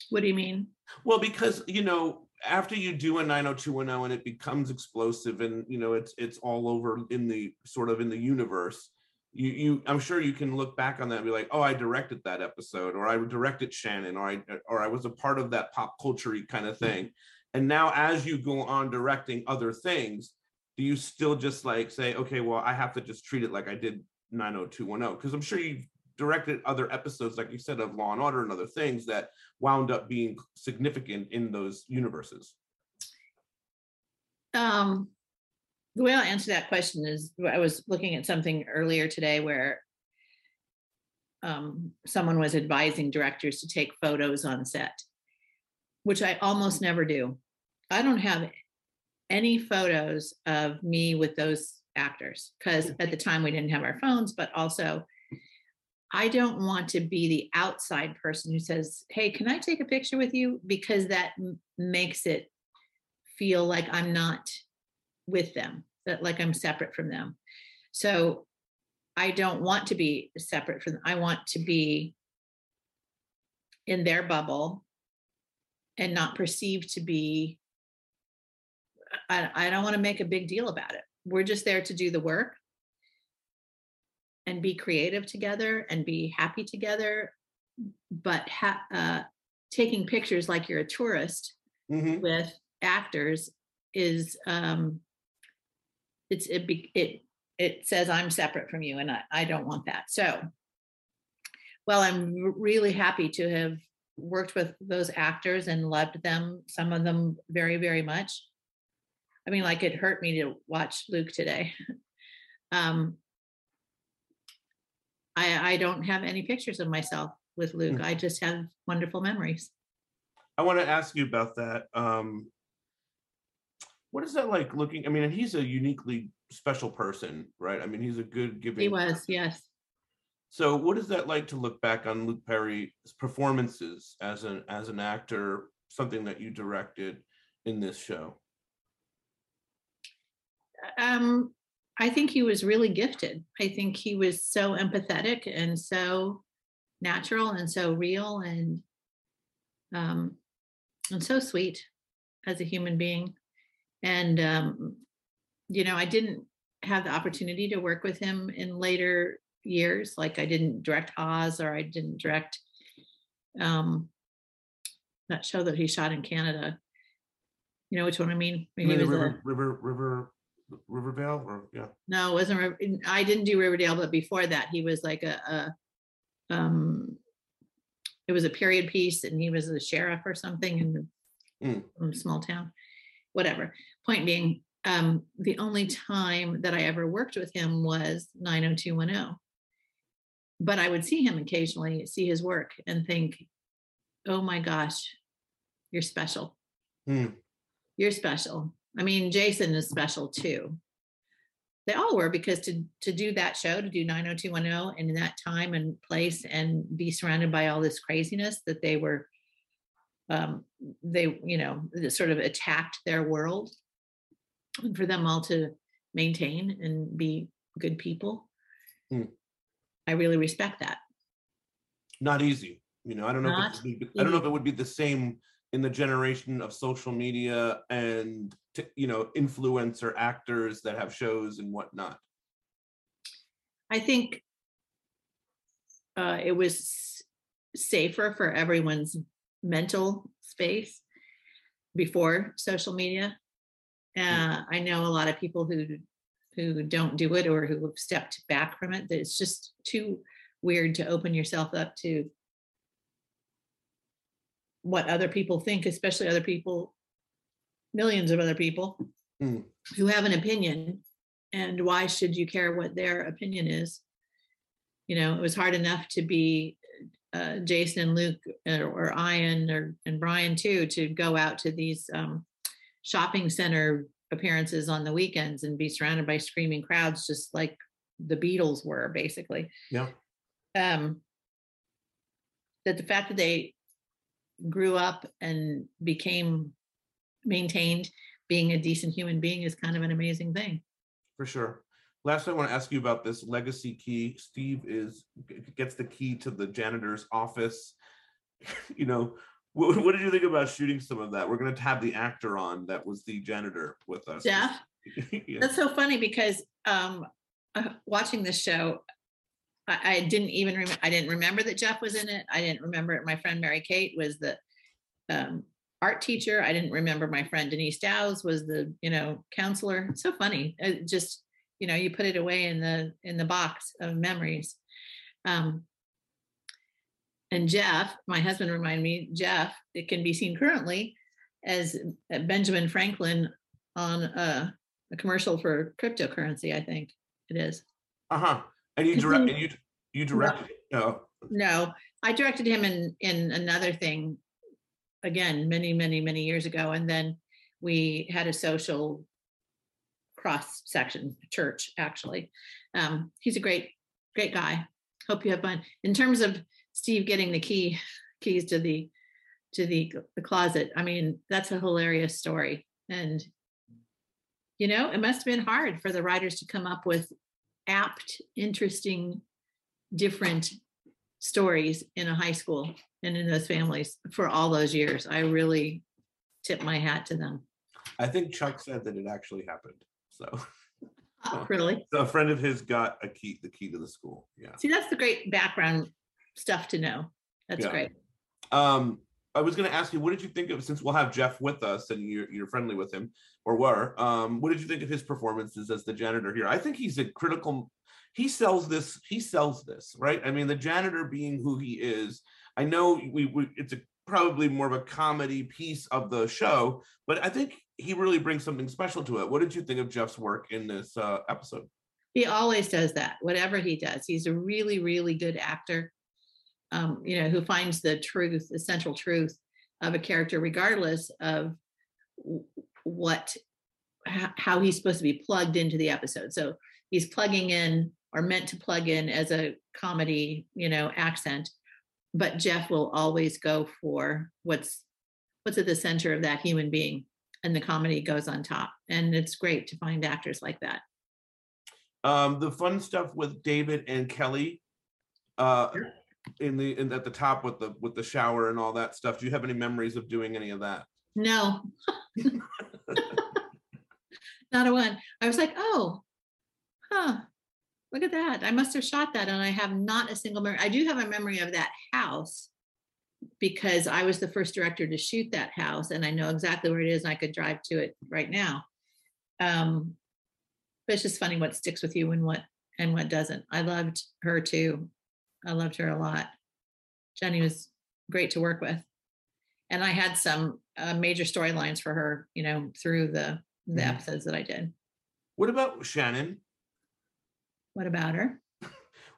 what do you mean Well, because you know, after you do a 90210 and it becomes explosive and you know it's it's all over in the sort of in the universe, you you I'm sure you can look back on that and be like, oh, I directed that episode, or I directed Shannon, or I or I was a part of that pop culture kind of thing. And now as you go on directing other things, do you still just like say, okay, well, I have to just treat it like I did 90210? Because I'm sure you've directed other episodes, like you said, of Law and Order and other things that wound up being significant in those universes. um the way i'll answer that question is i was looking at something earlier today where um, someone was advising directors to take photos on set which i almost never do. I don't have any photos of me with those actors because at the time we didn't have our phones but also i don't want to be the outside person who says hey can i take a picture with you? because that m- makes it feel like i'm not with them that like i'm separate from them so i don't want to be separate from them i want to be in their bubble and not perceived to be i, I don't want to make a big deal about it we're just there to do the work and be creative together and be happy together but ha- uh, taking pictures like you're a tourist Mhm. with actors is um it's it it it says i'm separate from you and I, I don't want that. So well i'm really happy to have worked with those actors and loved them some of them very very much. I mean like it hurt me to watch luke today. (laughs) Um i i don't have any pictures of myself with luke. I just have wonderful memories. I want to ask you about that. Um, what is that like looking? I mean, and he's a uniquely special person, right? I mean, he's a good giving. he was yes So, what is that like to look back on Luke Perry's performances as an as an actor? Something that you directed in this show. um i think he was really gifted i think he was so empathetic and so natural and so real and um and so sweet as a human being and um you know i didn't have the opportunity to work with him in later years like i didn't direct oz or i didn't direct um that show that he shot in canada you know which one i mean You He mean the was a- River, River River Rivervale, or yeah, no, it wasn't. I didn't do Riverdale, but before that, he was like a, a um, it was a period piece, and he was a sheriff or something in Mm. some small town. Whatever. Point being, um, the only time that I ever worked with him was 90210. But I would see him occasionally, see his work, and think, oh my gosh, you're special. Hmm. You're special. I mean, Jason is special too. They all were because to to do that show, to do 90210 and in that time and place and be surrounded by all this craziness that they were um they, you know, sort of attacked their world. And for them all to maintain and be good people. Hmm. I really respect that. Not easy. You know, I don't know. If Not it would be, I don't know if it would be the same in the generation of social media and t- you know influencer actors that have shows and whatnot. I think uh, it was safer for everyone's mental space before social media. Uh, I know a lot of people who who don't do it or who have stepped back from it. That it's just too weird to open yourself up to what other people think, especially other people, millions of other people Hmm. who have an opinion. And why should you care what their opinion is? You know, it was hard enough to be uh, Jason and Luke uh, or Ian or and Brian too to go out to these um, shopping center appearances on the weekends and be surrounded by screaming crowds, just like the Beatles were, basically. Yeah. Um, that the fact that they grew up and became maintained being a decent human being is kind of an amazing thing. For sure. Last, I want to ask you about this legacy key. Steve is gets the key to the janitor's office. (laughs) you know, what, what did you think about shooting some of that? We're going to have the actor on that was the janitor with us. Jeff, (laughs) yeah. that's so funny because um, uh, watching this show, I, I didn't even rem- I didn't remember that Jeff was in it. I didn't remember it. My friend Mary Kate was the um, art teacher. I didn't remember my friend Denise Dowse was the you know counselor. It's so funny. It just you know you put it away in the in the box of memories. Um, and Jeff, my husband reminded me, Jeff, it can be seen currently as uh, Benjamin Franklin on a, a commercial for cryptocurrency. I think it is. Uh huh. And you direct and you you directed. No. No, I directed him in in another thing again many many many years ago, and then we had a social cross section church actually. Um, he's a great great guy. Hope you have fun. In terms of Steve getting the key keys to the to the the closet, I mean that's a hilarious story, and you know it must have been hard for the writers to come up with apt, interesting, different stories in a high school and in those families for all those years. I really tip my hat to them. I think Chuck said that it actually happened. So, (laughs) Oh. (laughs) Really. so a friend of his got a key, the key to the school. Yeah. See, that's the great background stuff to know. That's Yeah. great. Um, I was going to ask you, what did you think of since we'll have Jeff with us and you're, you're friendly with him or were? Um, what did you think of his performances as the janitor here? I think he's a critical. He sells this. He sells this, right? I mean, the janitor being who he is. I know we, we it's a probably more of a comedy piece of the show, but I think he really brings something special to it. What did you think of Jeff's work in this uh, episode? He always does that, whatever he does. He's a really, really good actor, um, you know, who finds the truth, the central truth of a character, regardless of what, how he's supposed to be plugged into the episode. So he's plugging in or meant to plug in as a comedy, you know, accent. But Jeff will always go for what's what's at the center of that human being, and the comedy goes on top. And it's great to find actors like that. Um, the fun stuff with David and Kelly, uh, in the in at the top with the with the shower and all that stuff. Do you have any memories of doing any of that? No. (laughs) Not a one. I was like, oh, huh. Look at that. I must have shot that. And I have not a single memory. I do have a memory of that house because I was the first director to shoot that house and I know exactly where it is and I could drive to it right now. Um, but it's just funny what sticks with you and what and what doesn't. I loved her too. I loved her a lot. Jenny was great to work with and I had some uh, major storylines for her, you know, through the the Mhm. episodes that I did. What about Shannon? What about her?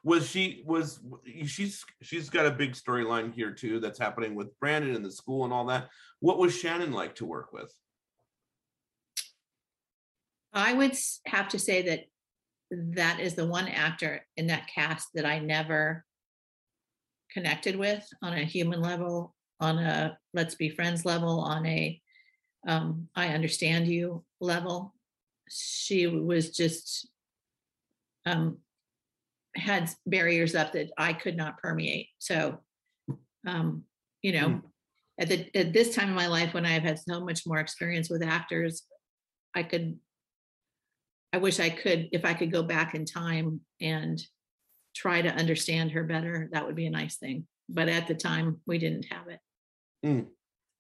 Was she was she's she's got a big storyline here too that's happening with Brandon and the school and all that. What was Shannon like to work with? I would have to say that that is the one actor in that cast that I never connected with on a human level, on a let's be friends level, on a um, I understand you level. She was just um, had barriers up that I could not permeate. So, um, you know, at the at this time in my life when I have had so much more experience with actors, I could I wish I could, if I could go back in time and try to understand her better, that would be a nice thing. But at the time, we didn't have it.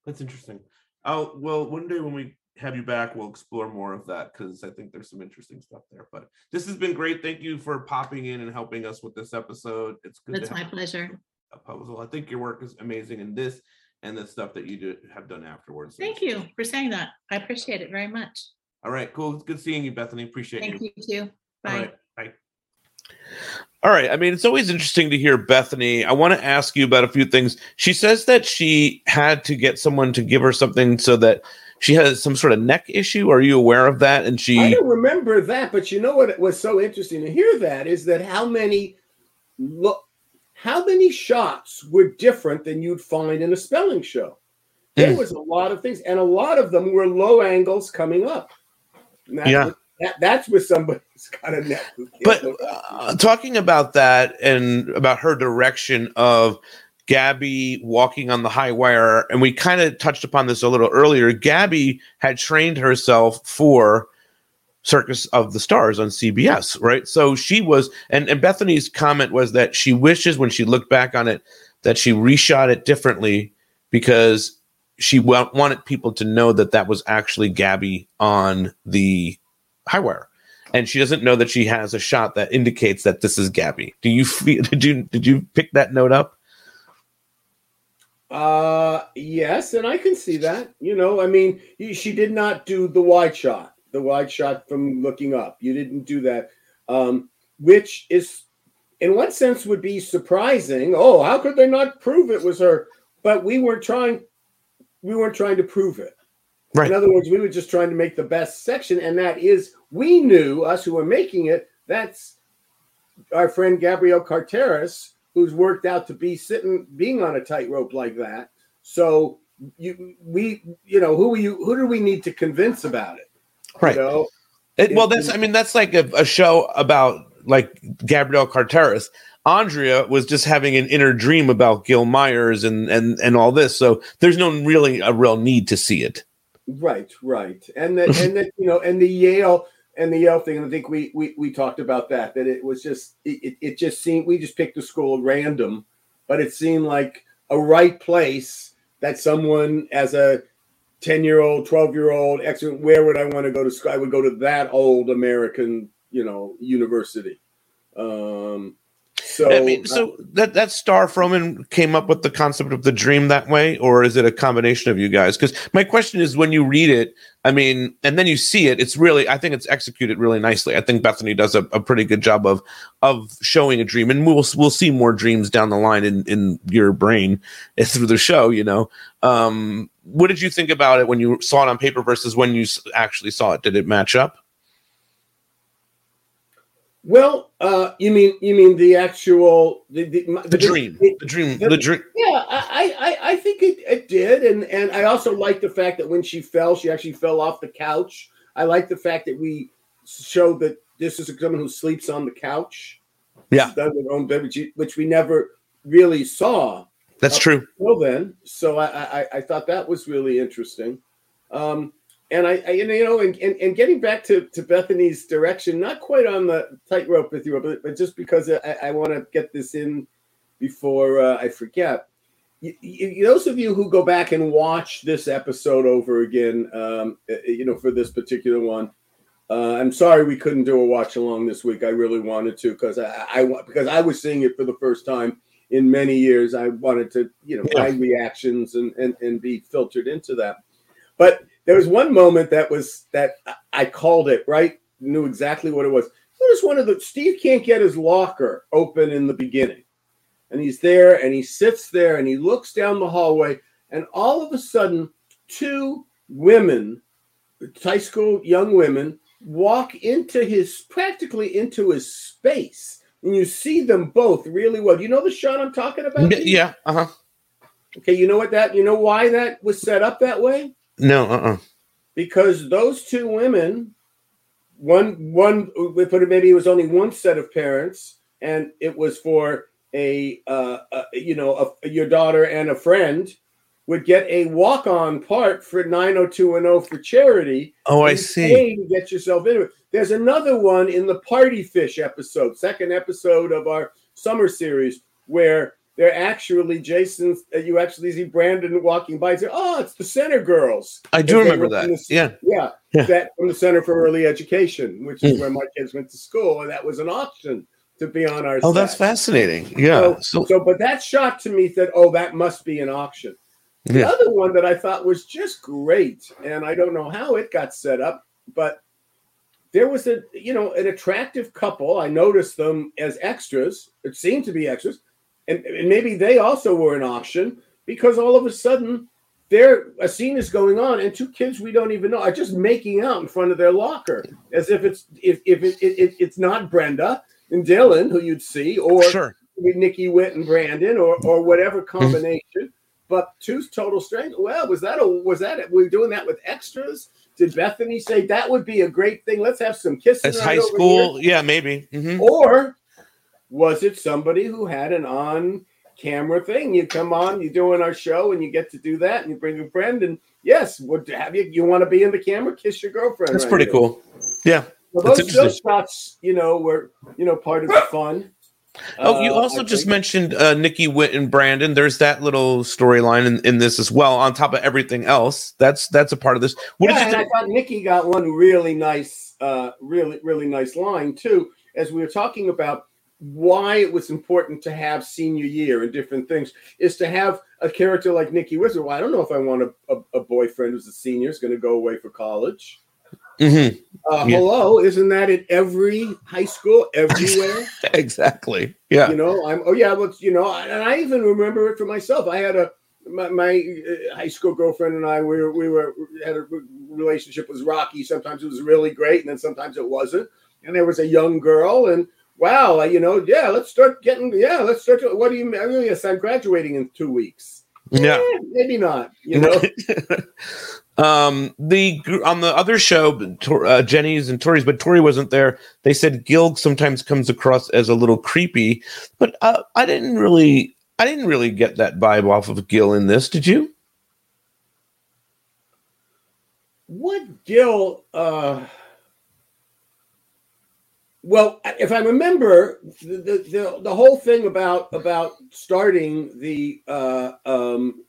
That's interesting. Oh well, one day when we have you back, we'll explore more of that because I think there's some interesting stuff there. But this has been great. Thank you for popping in and helping us with this episode. It's good That's my pleasure. a puzzle. I think your work is amazing in this and the stuff that you do have done afterwards. Thank you for saying that. I appreciate it very much. All right, cool. It's good seeing you, Bethany. Appreciate Thank you. Thank you too. Bye. right, bye. All right. I mean, it's always interesting to hear Bethany. I want to ask you about a few things. She says that she had to get someone to give her something so that she has some sort of neck issue. Are you aware of that? And she I don't remember that, but you know what was so interesting to hear that is that how many look how many shots were different than you'd find in a spelling show. There Mm. was a lot of things, and a lot of them were low angles coming up. And that's Yeah. what- that, that's where somebody's (laughs) got a neck. but uh, talking about that and about her direction of Gabby walking on the high wire, and we kind of touched upon this a little earlier. Gabby had trained herself for Circus of the Stars on CBS, right? So she was, and, and Bethany's comment was that she wishes when she looked back on it that she reshot it differently because she wa- wanted people to know that that was actually Gabby on the high wire and she doesn't know that she has a shot that indicates that this is Gabby. Do you feel? (laughs) Did you did you pick that note up? Uh, yes, and I can see that. You know, I mean, she did not do the wide shot, the wide shot from looking up. You didn't do that, um, which is, in one sense, would be surprising. Oh, how could they not prove it was her? But we weren't trying. We weren't trying to prove it. Right. In other words, we were just trying to make the best section, and that is, we knew us who were making it. That's our friend Gabrielle Carteris, who's worked out to be sitting, being on a tightrope like that. So you, we, you know, who are you? Who do we need to convince about it? Right. You know? It- well, that's I mean that's like a, a show about like Gabrielle Carteris. Andrea was just having an inner dream about Gil Meyers and and and all this. So there's no really a real need to see it. Right, right, and the, and the, you know, and the Yale and the Yale thing. And I think we we we talked about that. That it was just it, it- just seemed we just picked a school at random, but it seemed like a right place that someone as a 10 year old 12 year old excellent where would i want to go to school i would go to that old american you know university um so I mean, so that that Star Froman came up with the concept of the dream that way, or is it a combination of you guys? Because my question is, when you read it, I mean, and then you see it, it's really, I think it's executed really nicely. I think Bethany does a, a pretty good job of of showing a dream, and we'll we'll see more dreams down the line in in your brain (laughs) through the show. You know, um, what did you think about it when you saw it on paper versus when you actually saw it? Did it match up? Well uh you mean you mean the actual the the, The dream, the dream, the dream. Yeah, I, I, I think it, it did, and and I also like the fact that when she fell, she actually fell off the couch. I like the fact that we showed that this is a someone who sleeps on the couch. Yeah. does her own bed, which, which we never really saw That's true. well then. So I, I I thought that was really interesting. Um, and I, I you know, and, and, and getting back to, to Bethany's direction, not quite on the tightrope with you, but, but just because I, I want to get this in before uh, I forget. You, you, those of you who go back and watch this episode over again, um, uh, you know, for this particular one, uh, I'm sorry we couldn't do a watch along this week. I really wanted to because I, I because I was seeing it for the first time in many years. I wanted to, you know, Yeah. find reactions and, and and be filtered into that. But there was one moment that was that I- called it right, knew exactly what it was. Notice one of the Steve can't get his locker open in the beginning, and he's there and he sits there and he looks down the hallway, and all of a sudden, two women, high school young women, walk into his practically into his space, and you see them both really well. Do you know the shot I'm talking about? Yeah. Uh huh. Okay, you know what that you know why that was set up that way? No. Uh. uh Because those two women, one one we put it maybe it was only one set of parents, and it was for a uh, uh you know a, your daughter and a friend would get a walk on part for 90210 for charity. Oh, I see. get yourself into it. There's another one in the Party Fish episode, second episode of our summer series, where they're actually Jason's. Uh, you actually see Brandon walking by and say, "Oh, it's the Center Girls." I do remember that. the- Yeah. Yeah, Yeah. that from the Center for Early Education, which is Mm. where my kids went to school, and that was an auction to be on our. Oh, that's fascinating. Yeah. So, So, so, but that shot to me said, "Oh, that must be an auction." The yeah. other one that I thought was just great, and I don't know how it got set up, but there was a you know an attractive couple. I noticed them as extras. It seemed to be extras, and, and maybe they also were an auction because all of a sudden there a scene is going on and two kids we don't even know are just making out in front of their locker as if it's if, if it, it, it- it's not Brenda and Dylan who you'd see or Sure. with Nikki Witt and Brandon or or whatever combination. But two total strangers. Well, was that a was that it? Were we doing that with extras? Did Bethany say that would be a great thing? Let's have some kissing. It's high school. Yeah, maybe. hmm. Or was it somebody who had an on camera thing? You come on, you're doing our show, and you get to do that, and you bring a friend, and yes, would have you? You want to be in the camera? Kiss your girlfriend. That's right pretty here. cool. Yeah. Well, those, those shots, you know, were you know part of the (laughs) fun. Oh, you Uh, also I just think. mentioned uh, Nikki Witt and Brandon. There's that little storyline in, in this as well, on top of everything else. That's that's a part of this. What yeah, did I thought Nikki got one really nice, uh, really, really nice line too, as we were talking about why it was important to have senior year and different things, is to have a character like Nikki Wizard. Well, I don't know if I want a, a, a boyfriend who's a senior, is going to go away for college. Mhm. Uh, Yeah. Hello, isn't that at every high school, everywhere? (laughs) Exactly. Yeah. you know i'm oh yeah let's you know and i even remember it for myself i had a my, my uh, high school girlfriend and i we were we were had a relationship was rocky sometimes it was really great and then sometimes it wasn't and there was a young girl and wow you know yeah let's start getting yeah let's start to, what do you mean oh, yes i'm graduating in two weeks. Yeah. Eh, maybe not you know? (laughs) um the on the other show Tor- uh, jenny's and tori's but tori wasn't there. They said gil sometimes comes across as a little creepy but uh, i didn't really i didn't really get that vibe off of gil in this. Did you? What Gil? Uh, well, if I remember, the, the the whole thing about about starting the uh, um,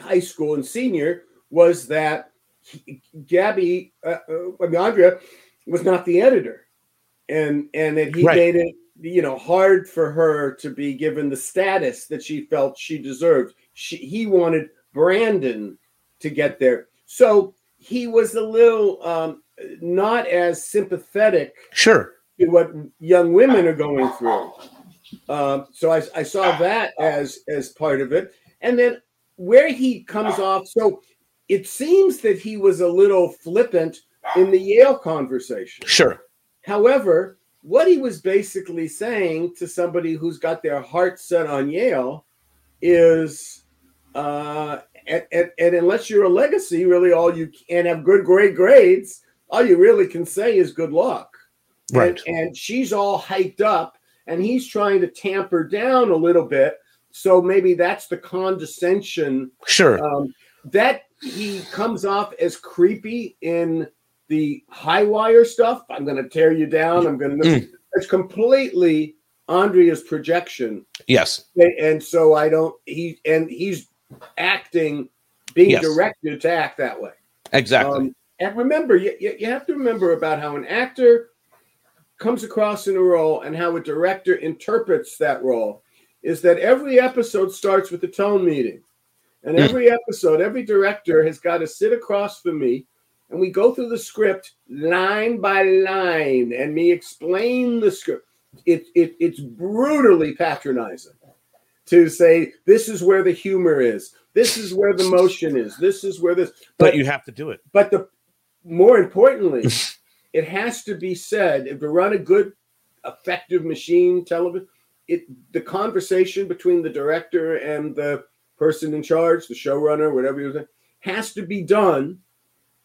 high school and senior was that Gabby, uh, uh, I mean Andrea, was not the editor, and and that he Right. made it you know hard for her to be given the status that she felt she deserved. She he wanted Brandon to get there, so he was a little um, not as sympathetic sure to what young women are going through. Um, so I, I saw that as as part of it, and then where he comes off. So it seems that he was a little flippant in the Yale conversation. sure However, what he was basically saying to somebody who's got their heart set on Yale is, uh, and, and, and unless you're a legacy, really all you can have good grade grades, all you really can say is good luck. right And, and she's all hyped up, and he's trying to tamp her down a little bit. So maybe that's the condescension sure um, that he comes off as creepy in the high wire stuff. I'm going to tear you down. I'm going to. Mm. It's completely Andrea's projection, yes and so I don't. He and he's acting, being Yes. directed to act that way. exactly Um, and remember, you, you have to remember about how an actor comes across in a role and how a director interprets that role is that every episode starts with a tone meeting. And Mm. every episode, every director has got to sit across from me and we go through the script line by line, and me explain the script. It, it it's brutally patronizing to say this is where the humor is, this is where the motion is, this is where this. But you have to do it. But the more importantly, (laughs) it has to be said if to run a good, effective machine television. It the conversation between the director and the person in charge, the showrunner, whatever you has to be done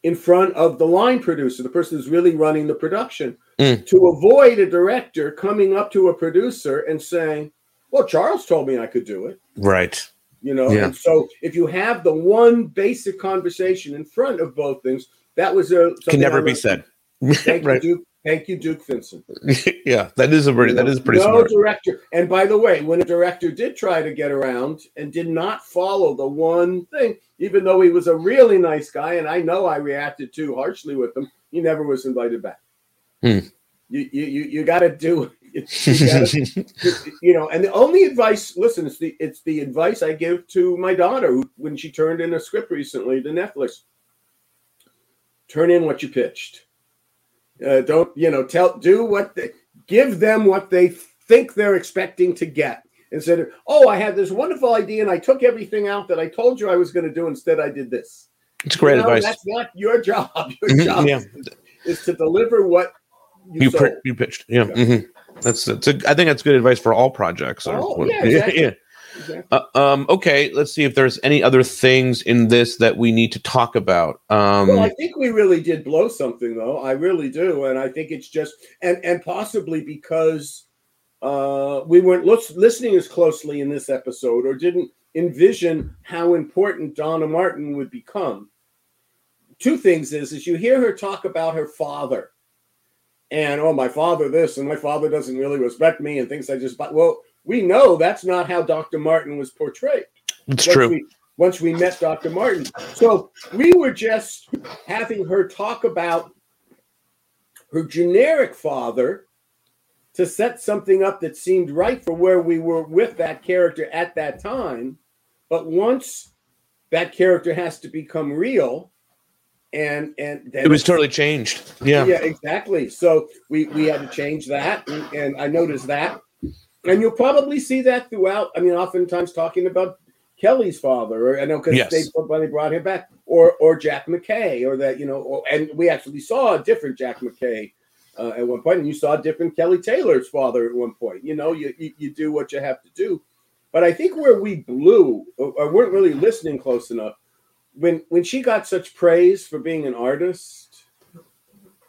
in front of the line producer, the person who's really running the production, Mm. to avoid a director coming up to a producer and saying, "Well, Charles told me I could do it." Right. you know Yeah. and so if you have the one basic conversation in front of both things that was a Can never be said. thank (laughs) right. you duke thank you duke vincent (laughs) yeah, that is a pretty that is pretty no smart. director and by the way when a director did try to get around and did not follow the one thing even though he was a really nice guy and i know i reacted too harshly with him he never was invited back Hmm. you you you, you got to do (laughs) you gotta- you know and the only advice listen it's the it's the advice i give to my daughter when she turned in a script recently to netflix turn in what you pitched uh, don't you know tell do what they give them what they think they're expecting to get instead of oh i had this wonderful idea and i took everything out that i told you i was going to do instead i did this it's great You know, advice. that's not your job (laughs) your Mhm, job yeah. is, is to deliver what you, You pri- you pitched. Yeah. Yeah. mhm. That's that's a, I think that's good advice for all projects. Oh, yeah, exactly. (laughs) yeah. Exactly. Uh, um, okay, let's see if there's any other things in this that we need to talk about. Um, well, I think we really did blow something, though. I really do, and I think it's just and and possibly because uh, we weren't lis- listening as closely in this episode, or didn't envision how important Donna Martin would become. Two things is is you hear her talk about her father, and oh, my father this, and my father doesn't really respect me, and things I just. Well, we know that's not how Dr. Martin was portrayed it's once true. We, once we met Dr. Martin. So we were just having her talk about her generic father to set something up that seemed right for where we were with that character at that time. But once that character has to become real, and and then it was totally changed. Yeah. yeah, exactly. So we we had to change that, and, and I noticed that, and you'll probably see that throughout. I mean, oftentimes talking about Kelly's father, or I know because Yes. they when they brought him back, or or Jack McKay, or that you know, or, and we actually saw a different Jack McKay uh, at one point, and you saw a different Kelly Taylor's father at one point. You know, you you, you do what you have to do, but I think where we blew or, or weren't really listening close enough when when she got such praise for being an artist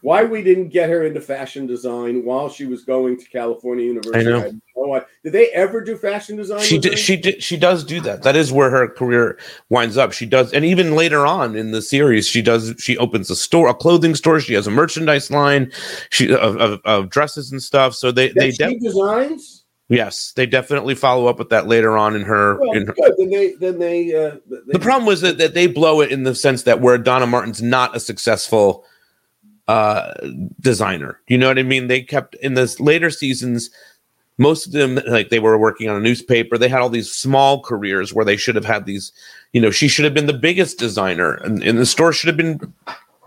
why we didn't get her into fashion design while she was going to California University. I know. no. Did they ever do fashion design? She did, she did she does do that. That is where her career winds up. She does, and even later on in the series, she does. She opens a store, a clothing store. She has a merchandise line, she of, of, of dresses and stuff. So they That they she de- designs. yes, they definitely follow up with that later on in her. Well, in her good. Then they then they. Uh, they the problem was that, that they blow it in the sense that where Donna Martin's not a successful uh designer. You know what I mean? They kept in this later seasons most of them like they were working on a newspaper. They had all these small careers where they should have had these, you know, she should have been the biggest designer and, and the store should have been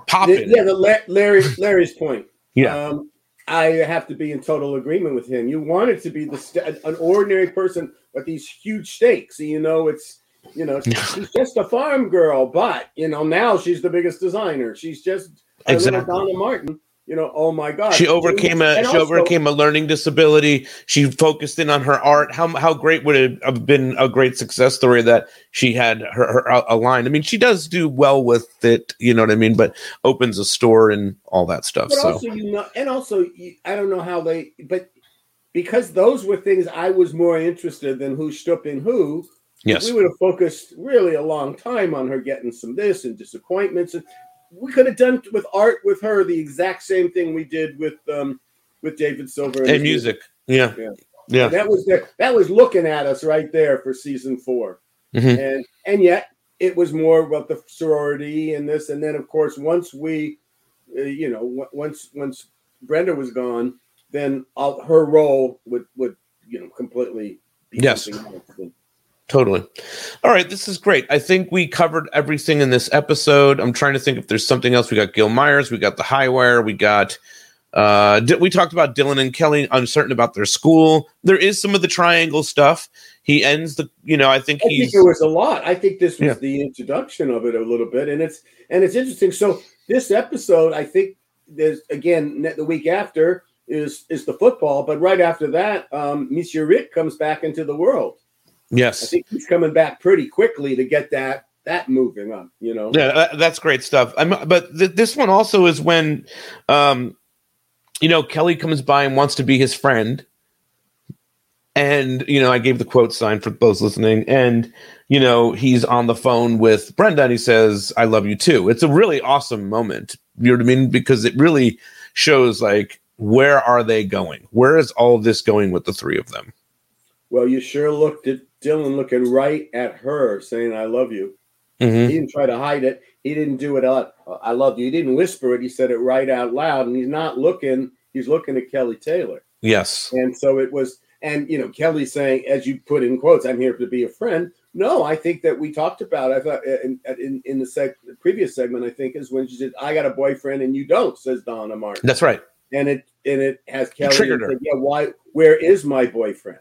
popping. Yeah, the La- Larry Larry's point. Yeah. Um, I have to be in total agreement with him. You wanted to be the st- an ordinary person, but these huge stakes. You know, it's you know (laughs) she's just a farm girl, but you know now she's the biggest designer. She's just Exactly. Donna Martin. You know, oh my God, She overcame a And she also- overcame a learning disability. She focused in on her art. How how great would it have been a great success story that she had her, her uh, a line? I mean, she does do well with it, you know what I mean, but opens a store and all that stuff. But So also, you know, and also, I don't know how they, but because those were things I was more interested than who stood in who. yes, we would have focused really a long time on her getting some this and disappointments, and we could have done with art with her the exact same thing we did with um with David Silver and his music. Yeah, Yeah. yeah. That was the, that was looking at us right there for season 4 Mhm. and and yet it was more about the sorority and this, and then of course once we, uh, you know, w- once once Brenda was gone, then all, her role would would you know completely Yes. And- Totally. All right, this is great. I think we covered everything in this episode. I'm trying to think if there's something else. We got Gil Meyers, we got the High Wire, we got uh we talked about Dylan and Kelly uncertain about their school. There is some of the triangle stuff. He ends the you know, I think I he's think there was a lot. I think this was Yeah. the introduction of it a little bit, and it's and it's interesting. So this episode, I think there's again the week after is is the football, but right after that, um, Monsieur Rick comes back into the world. I think he's coming back pretty quickly to get that that moving up. You know, Yeah, that, that's great stuff. I'm, but th- this one also is when, um, you know, Kelly comes by and wants to be his friend, and you know, I gave the quote sign for those listening, and you know, he's on the phone with Brenda, and he says, "I love you too." It's a really awesome moment. You know what I mean? Because it really shows like where are they going? Where is all of this going with the three of them? well, you sure looked at Dylan looking right at her, saying, "I love you." Mhm. He didn't try to hide it. He didn't do it out. I love you. He didn't whisper it. He said it right out loud, and he's not looking. He's looking at Kelly Taylor. Yes. And so it was, and you know, Kelly saying, as you put in quotes, "I'm here to be a friend." No, I think that we talked about. I thought in in, in the, seg- the previous segment, I think is when she said, "I got a boyfriend and you don't," says Donna Martin, That's right. and it and it has Kelly triggered her. said, "Yeah, why? Where is my boyfriend?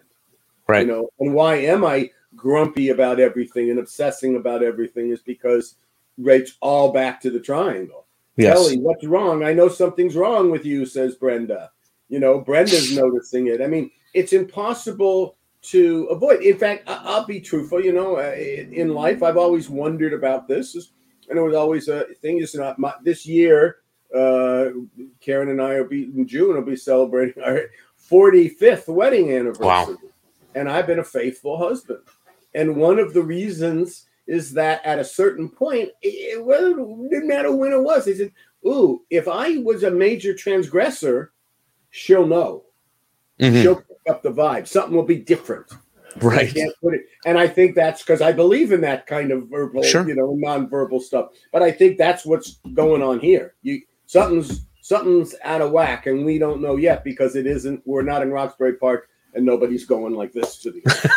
Right. You know, and why am I grumpy about everything and obsessing about everything? Is because it's all back to the triangle." yes. Kelly, what's wrong? I know something's wrong with you, says Brenda. You know, Brenda's (laughs) noticing it. I mean, it's impossible to avoid. In fact, I- I'll be truthful. You know, uh, in in life, I've always wondered about this, and it was always a thing. Is not my, this year. Uh, Karen and I will be in June. Will be celebrating our 45th wedding anniversary, Wow. And I've been a faithful husband. And one of the reasons is that at a certain point, it, well, it didn't matter when it was. They said, "Ooh, if I was a major transgressor, she'll know. Mhm. She'll pick up the vibe. Something will be different." I Right. it, and I think that's because I believe in that kind of verbal, Sure. you know, non-verbal stuff. But I think that's what's going on here. You something's something's out of whack, and we don't know yet because it isn't. We're not in Roxbury Park, and nobody's going like this to the.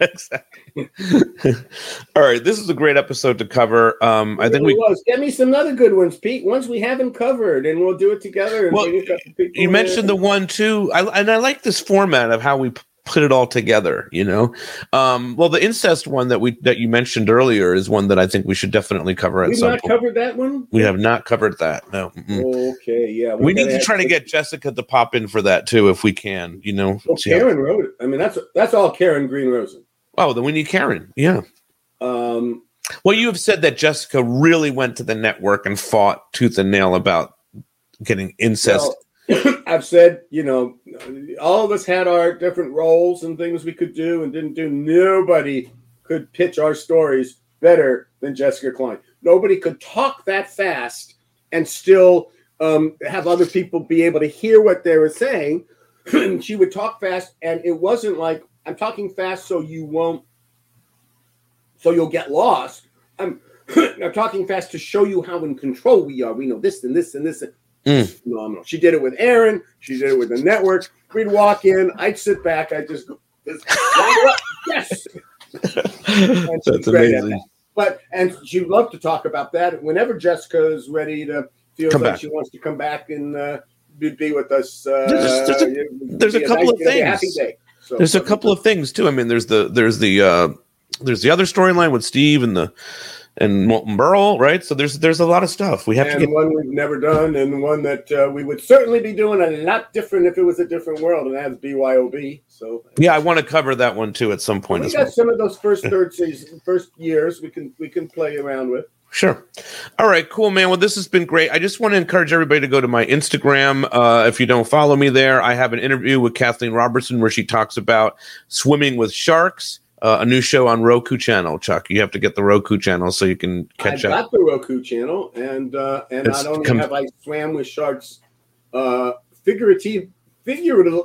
(laughs) exactly. (laughs) All right, this is a great episode to cover. Um, I think we was. Get me some other good ones, Pete. Ones we haven't covered, and we'll do it together. And Well, you mentioned the one too, I, and I like this format of how we put it all together. You know, um, well, the incest one that we that you mentioned earlier is one that I think we should definitely cover at We've some not point. covered that one. we have not covered that. No. mm-mm. Okay, yeah. we need gotta try to get Jessica to pop in for that too, if we can. You know, Well, See how- Karen wrote it. I mean, that's that's all Karen Green Rosin. oh, then we need Karen. Yeah. Um, Well, you have said that Jessica really went to the network and fought tooth and nail about getting incest. Well, (coughs) I've said, you know, all of us had our different roles and things we could do and didn't do. Nobody could pitch our stories better than Jessica Klein. Nobody could talk that fast and still um, have other people be able to hear what they were saying. (clears throat) she would talk fast, and it wasn't like I'm talking fast so you won't, so you'll get lost. I'm, (clears throat) I'm talking fast to show you how in control we are. We know this and this and this. Mm. Phenomenal. She did it with Aaron. She did it with the network. We'd walk in. I'd sit back. I'd just go, just line her up. yes. (laughs) That's amazing. that. But and she loved to talk about that. Whenever Jessica is ready to feel Come like back. she wants to come back and uh, be, be with us, uh, There's- there's a- there's a couple nice- of things. day. So, There's a couple of things too. I mean, there's the there's the uh there's the other storyline with Steve and the and Molten Burl, right? So there's there's a lot of stuff we have to and get. one we've never done, and one that uh, we would certainly be doing a lot different if it was a different world, and that's BYOB. So Yeah, I want to cover that one too at some point we as got well. some of those first third season, first years we can we can play around with. Sure. All right, cool, man. Well, this has been great. I just want to encourage everybody to go to my Instagram. Uh, if you don't follow me there, I have an interview with Kathleen Robertson where she talks about swimming with sharks. Uh, a new show on Roku channel, Chuck. You have to get the Roku channel so you can catch up. I've up. got the Roku channel, and uh, and It's not only come- have I swam with sharks, uh, figurative, figurative,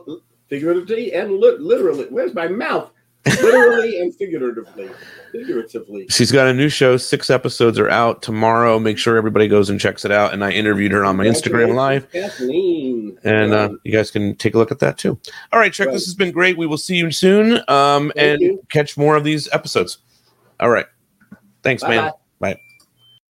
figuratively, and li- literally. Where's my mouth? Literally and figuratively. Figuratively. She's got a new show. Six episodes are out tomorrow. Make sure everybody goes and checks it out. And I interviewed her on my Instagram live. Kathleen. And uh, you guys can take a look at that too. All right, Chuck, Right. this has been great. We will see you soon um, Thank and you. catch more of these episodes. All right. Thanks, man. Bye-bye. Bye.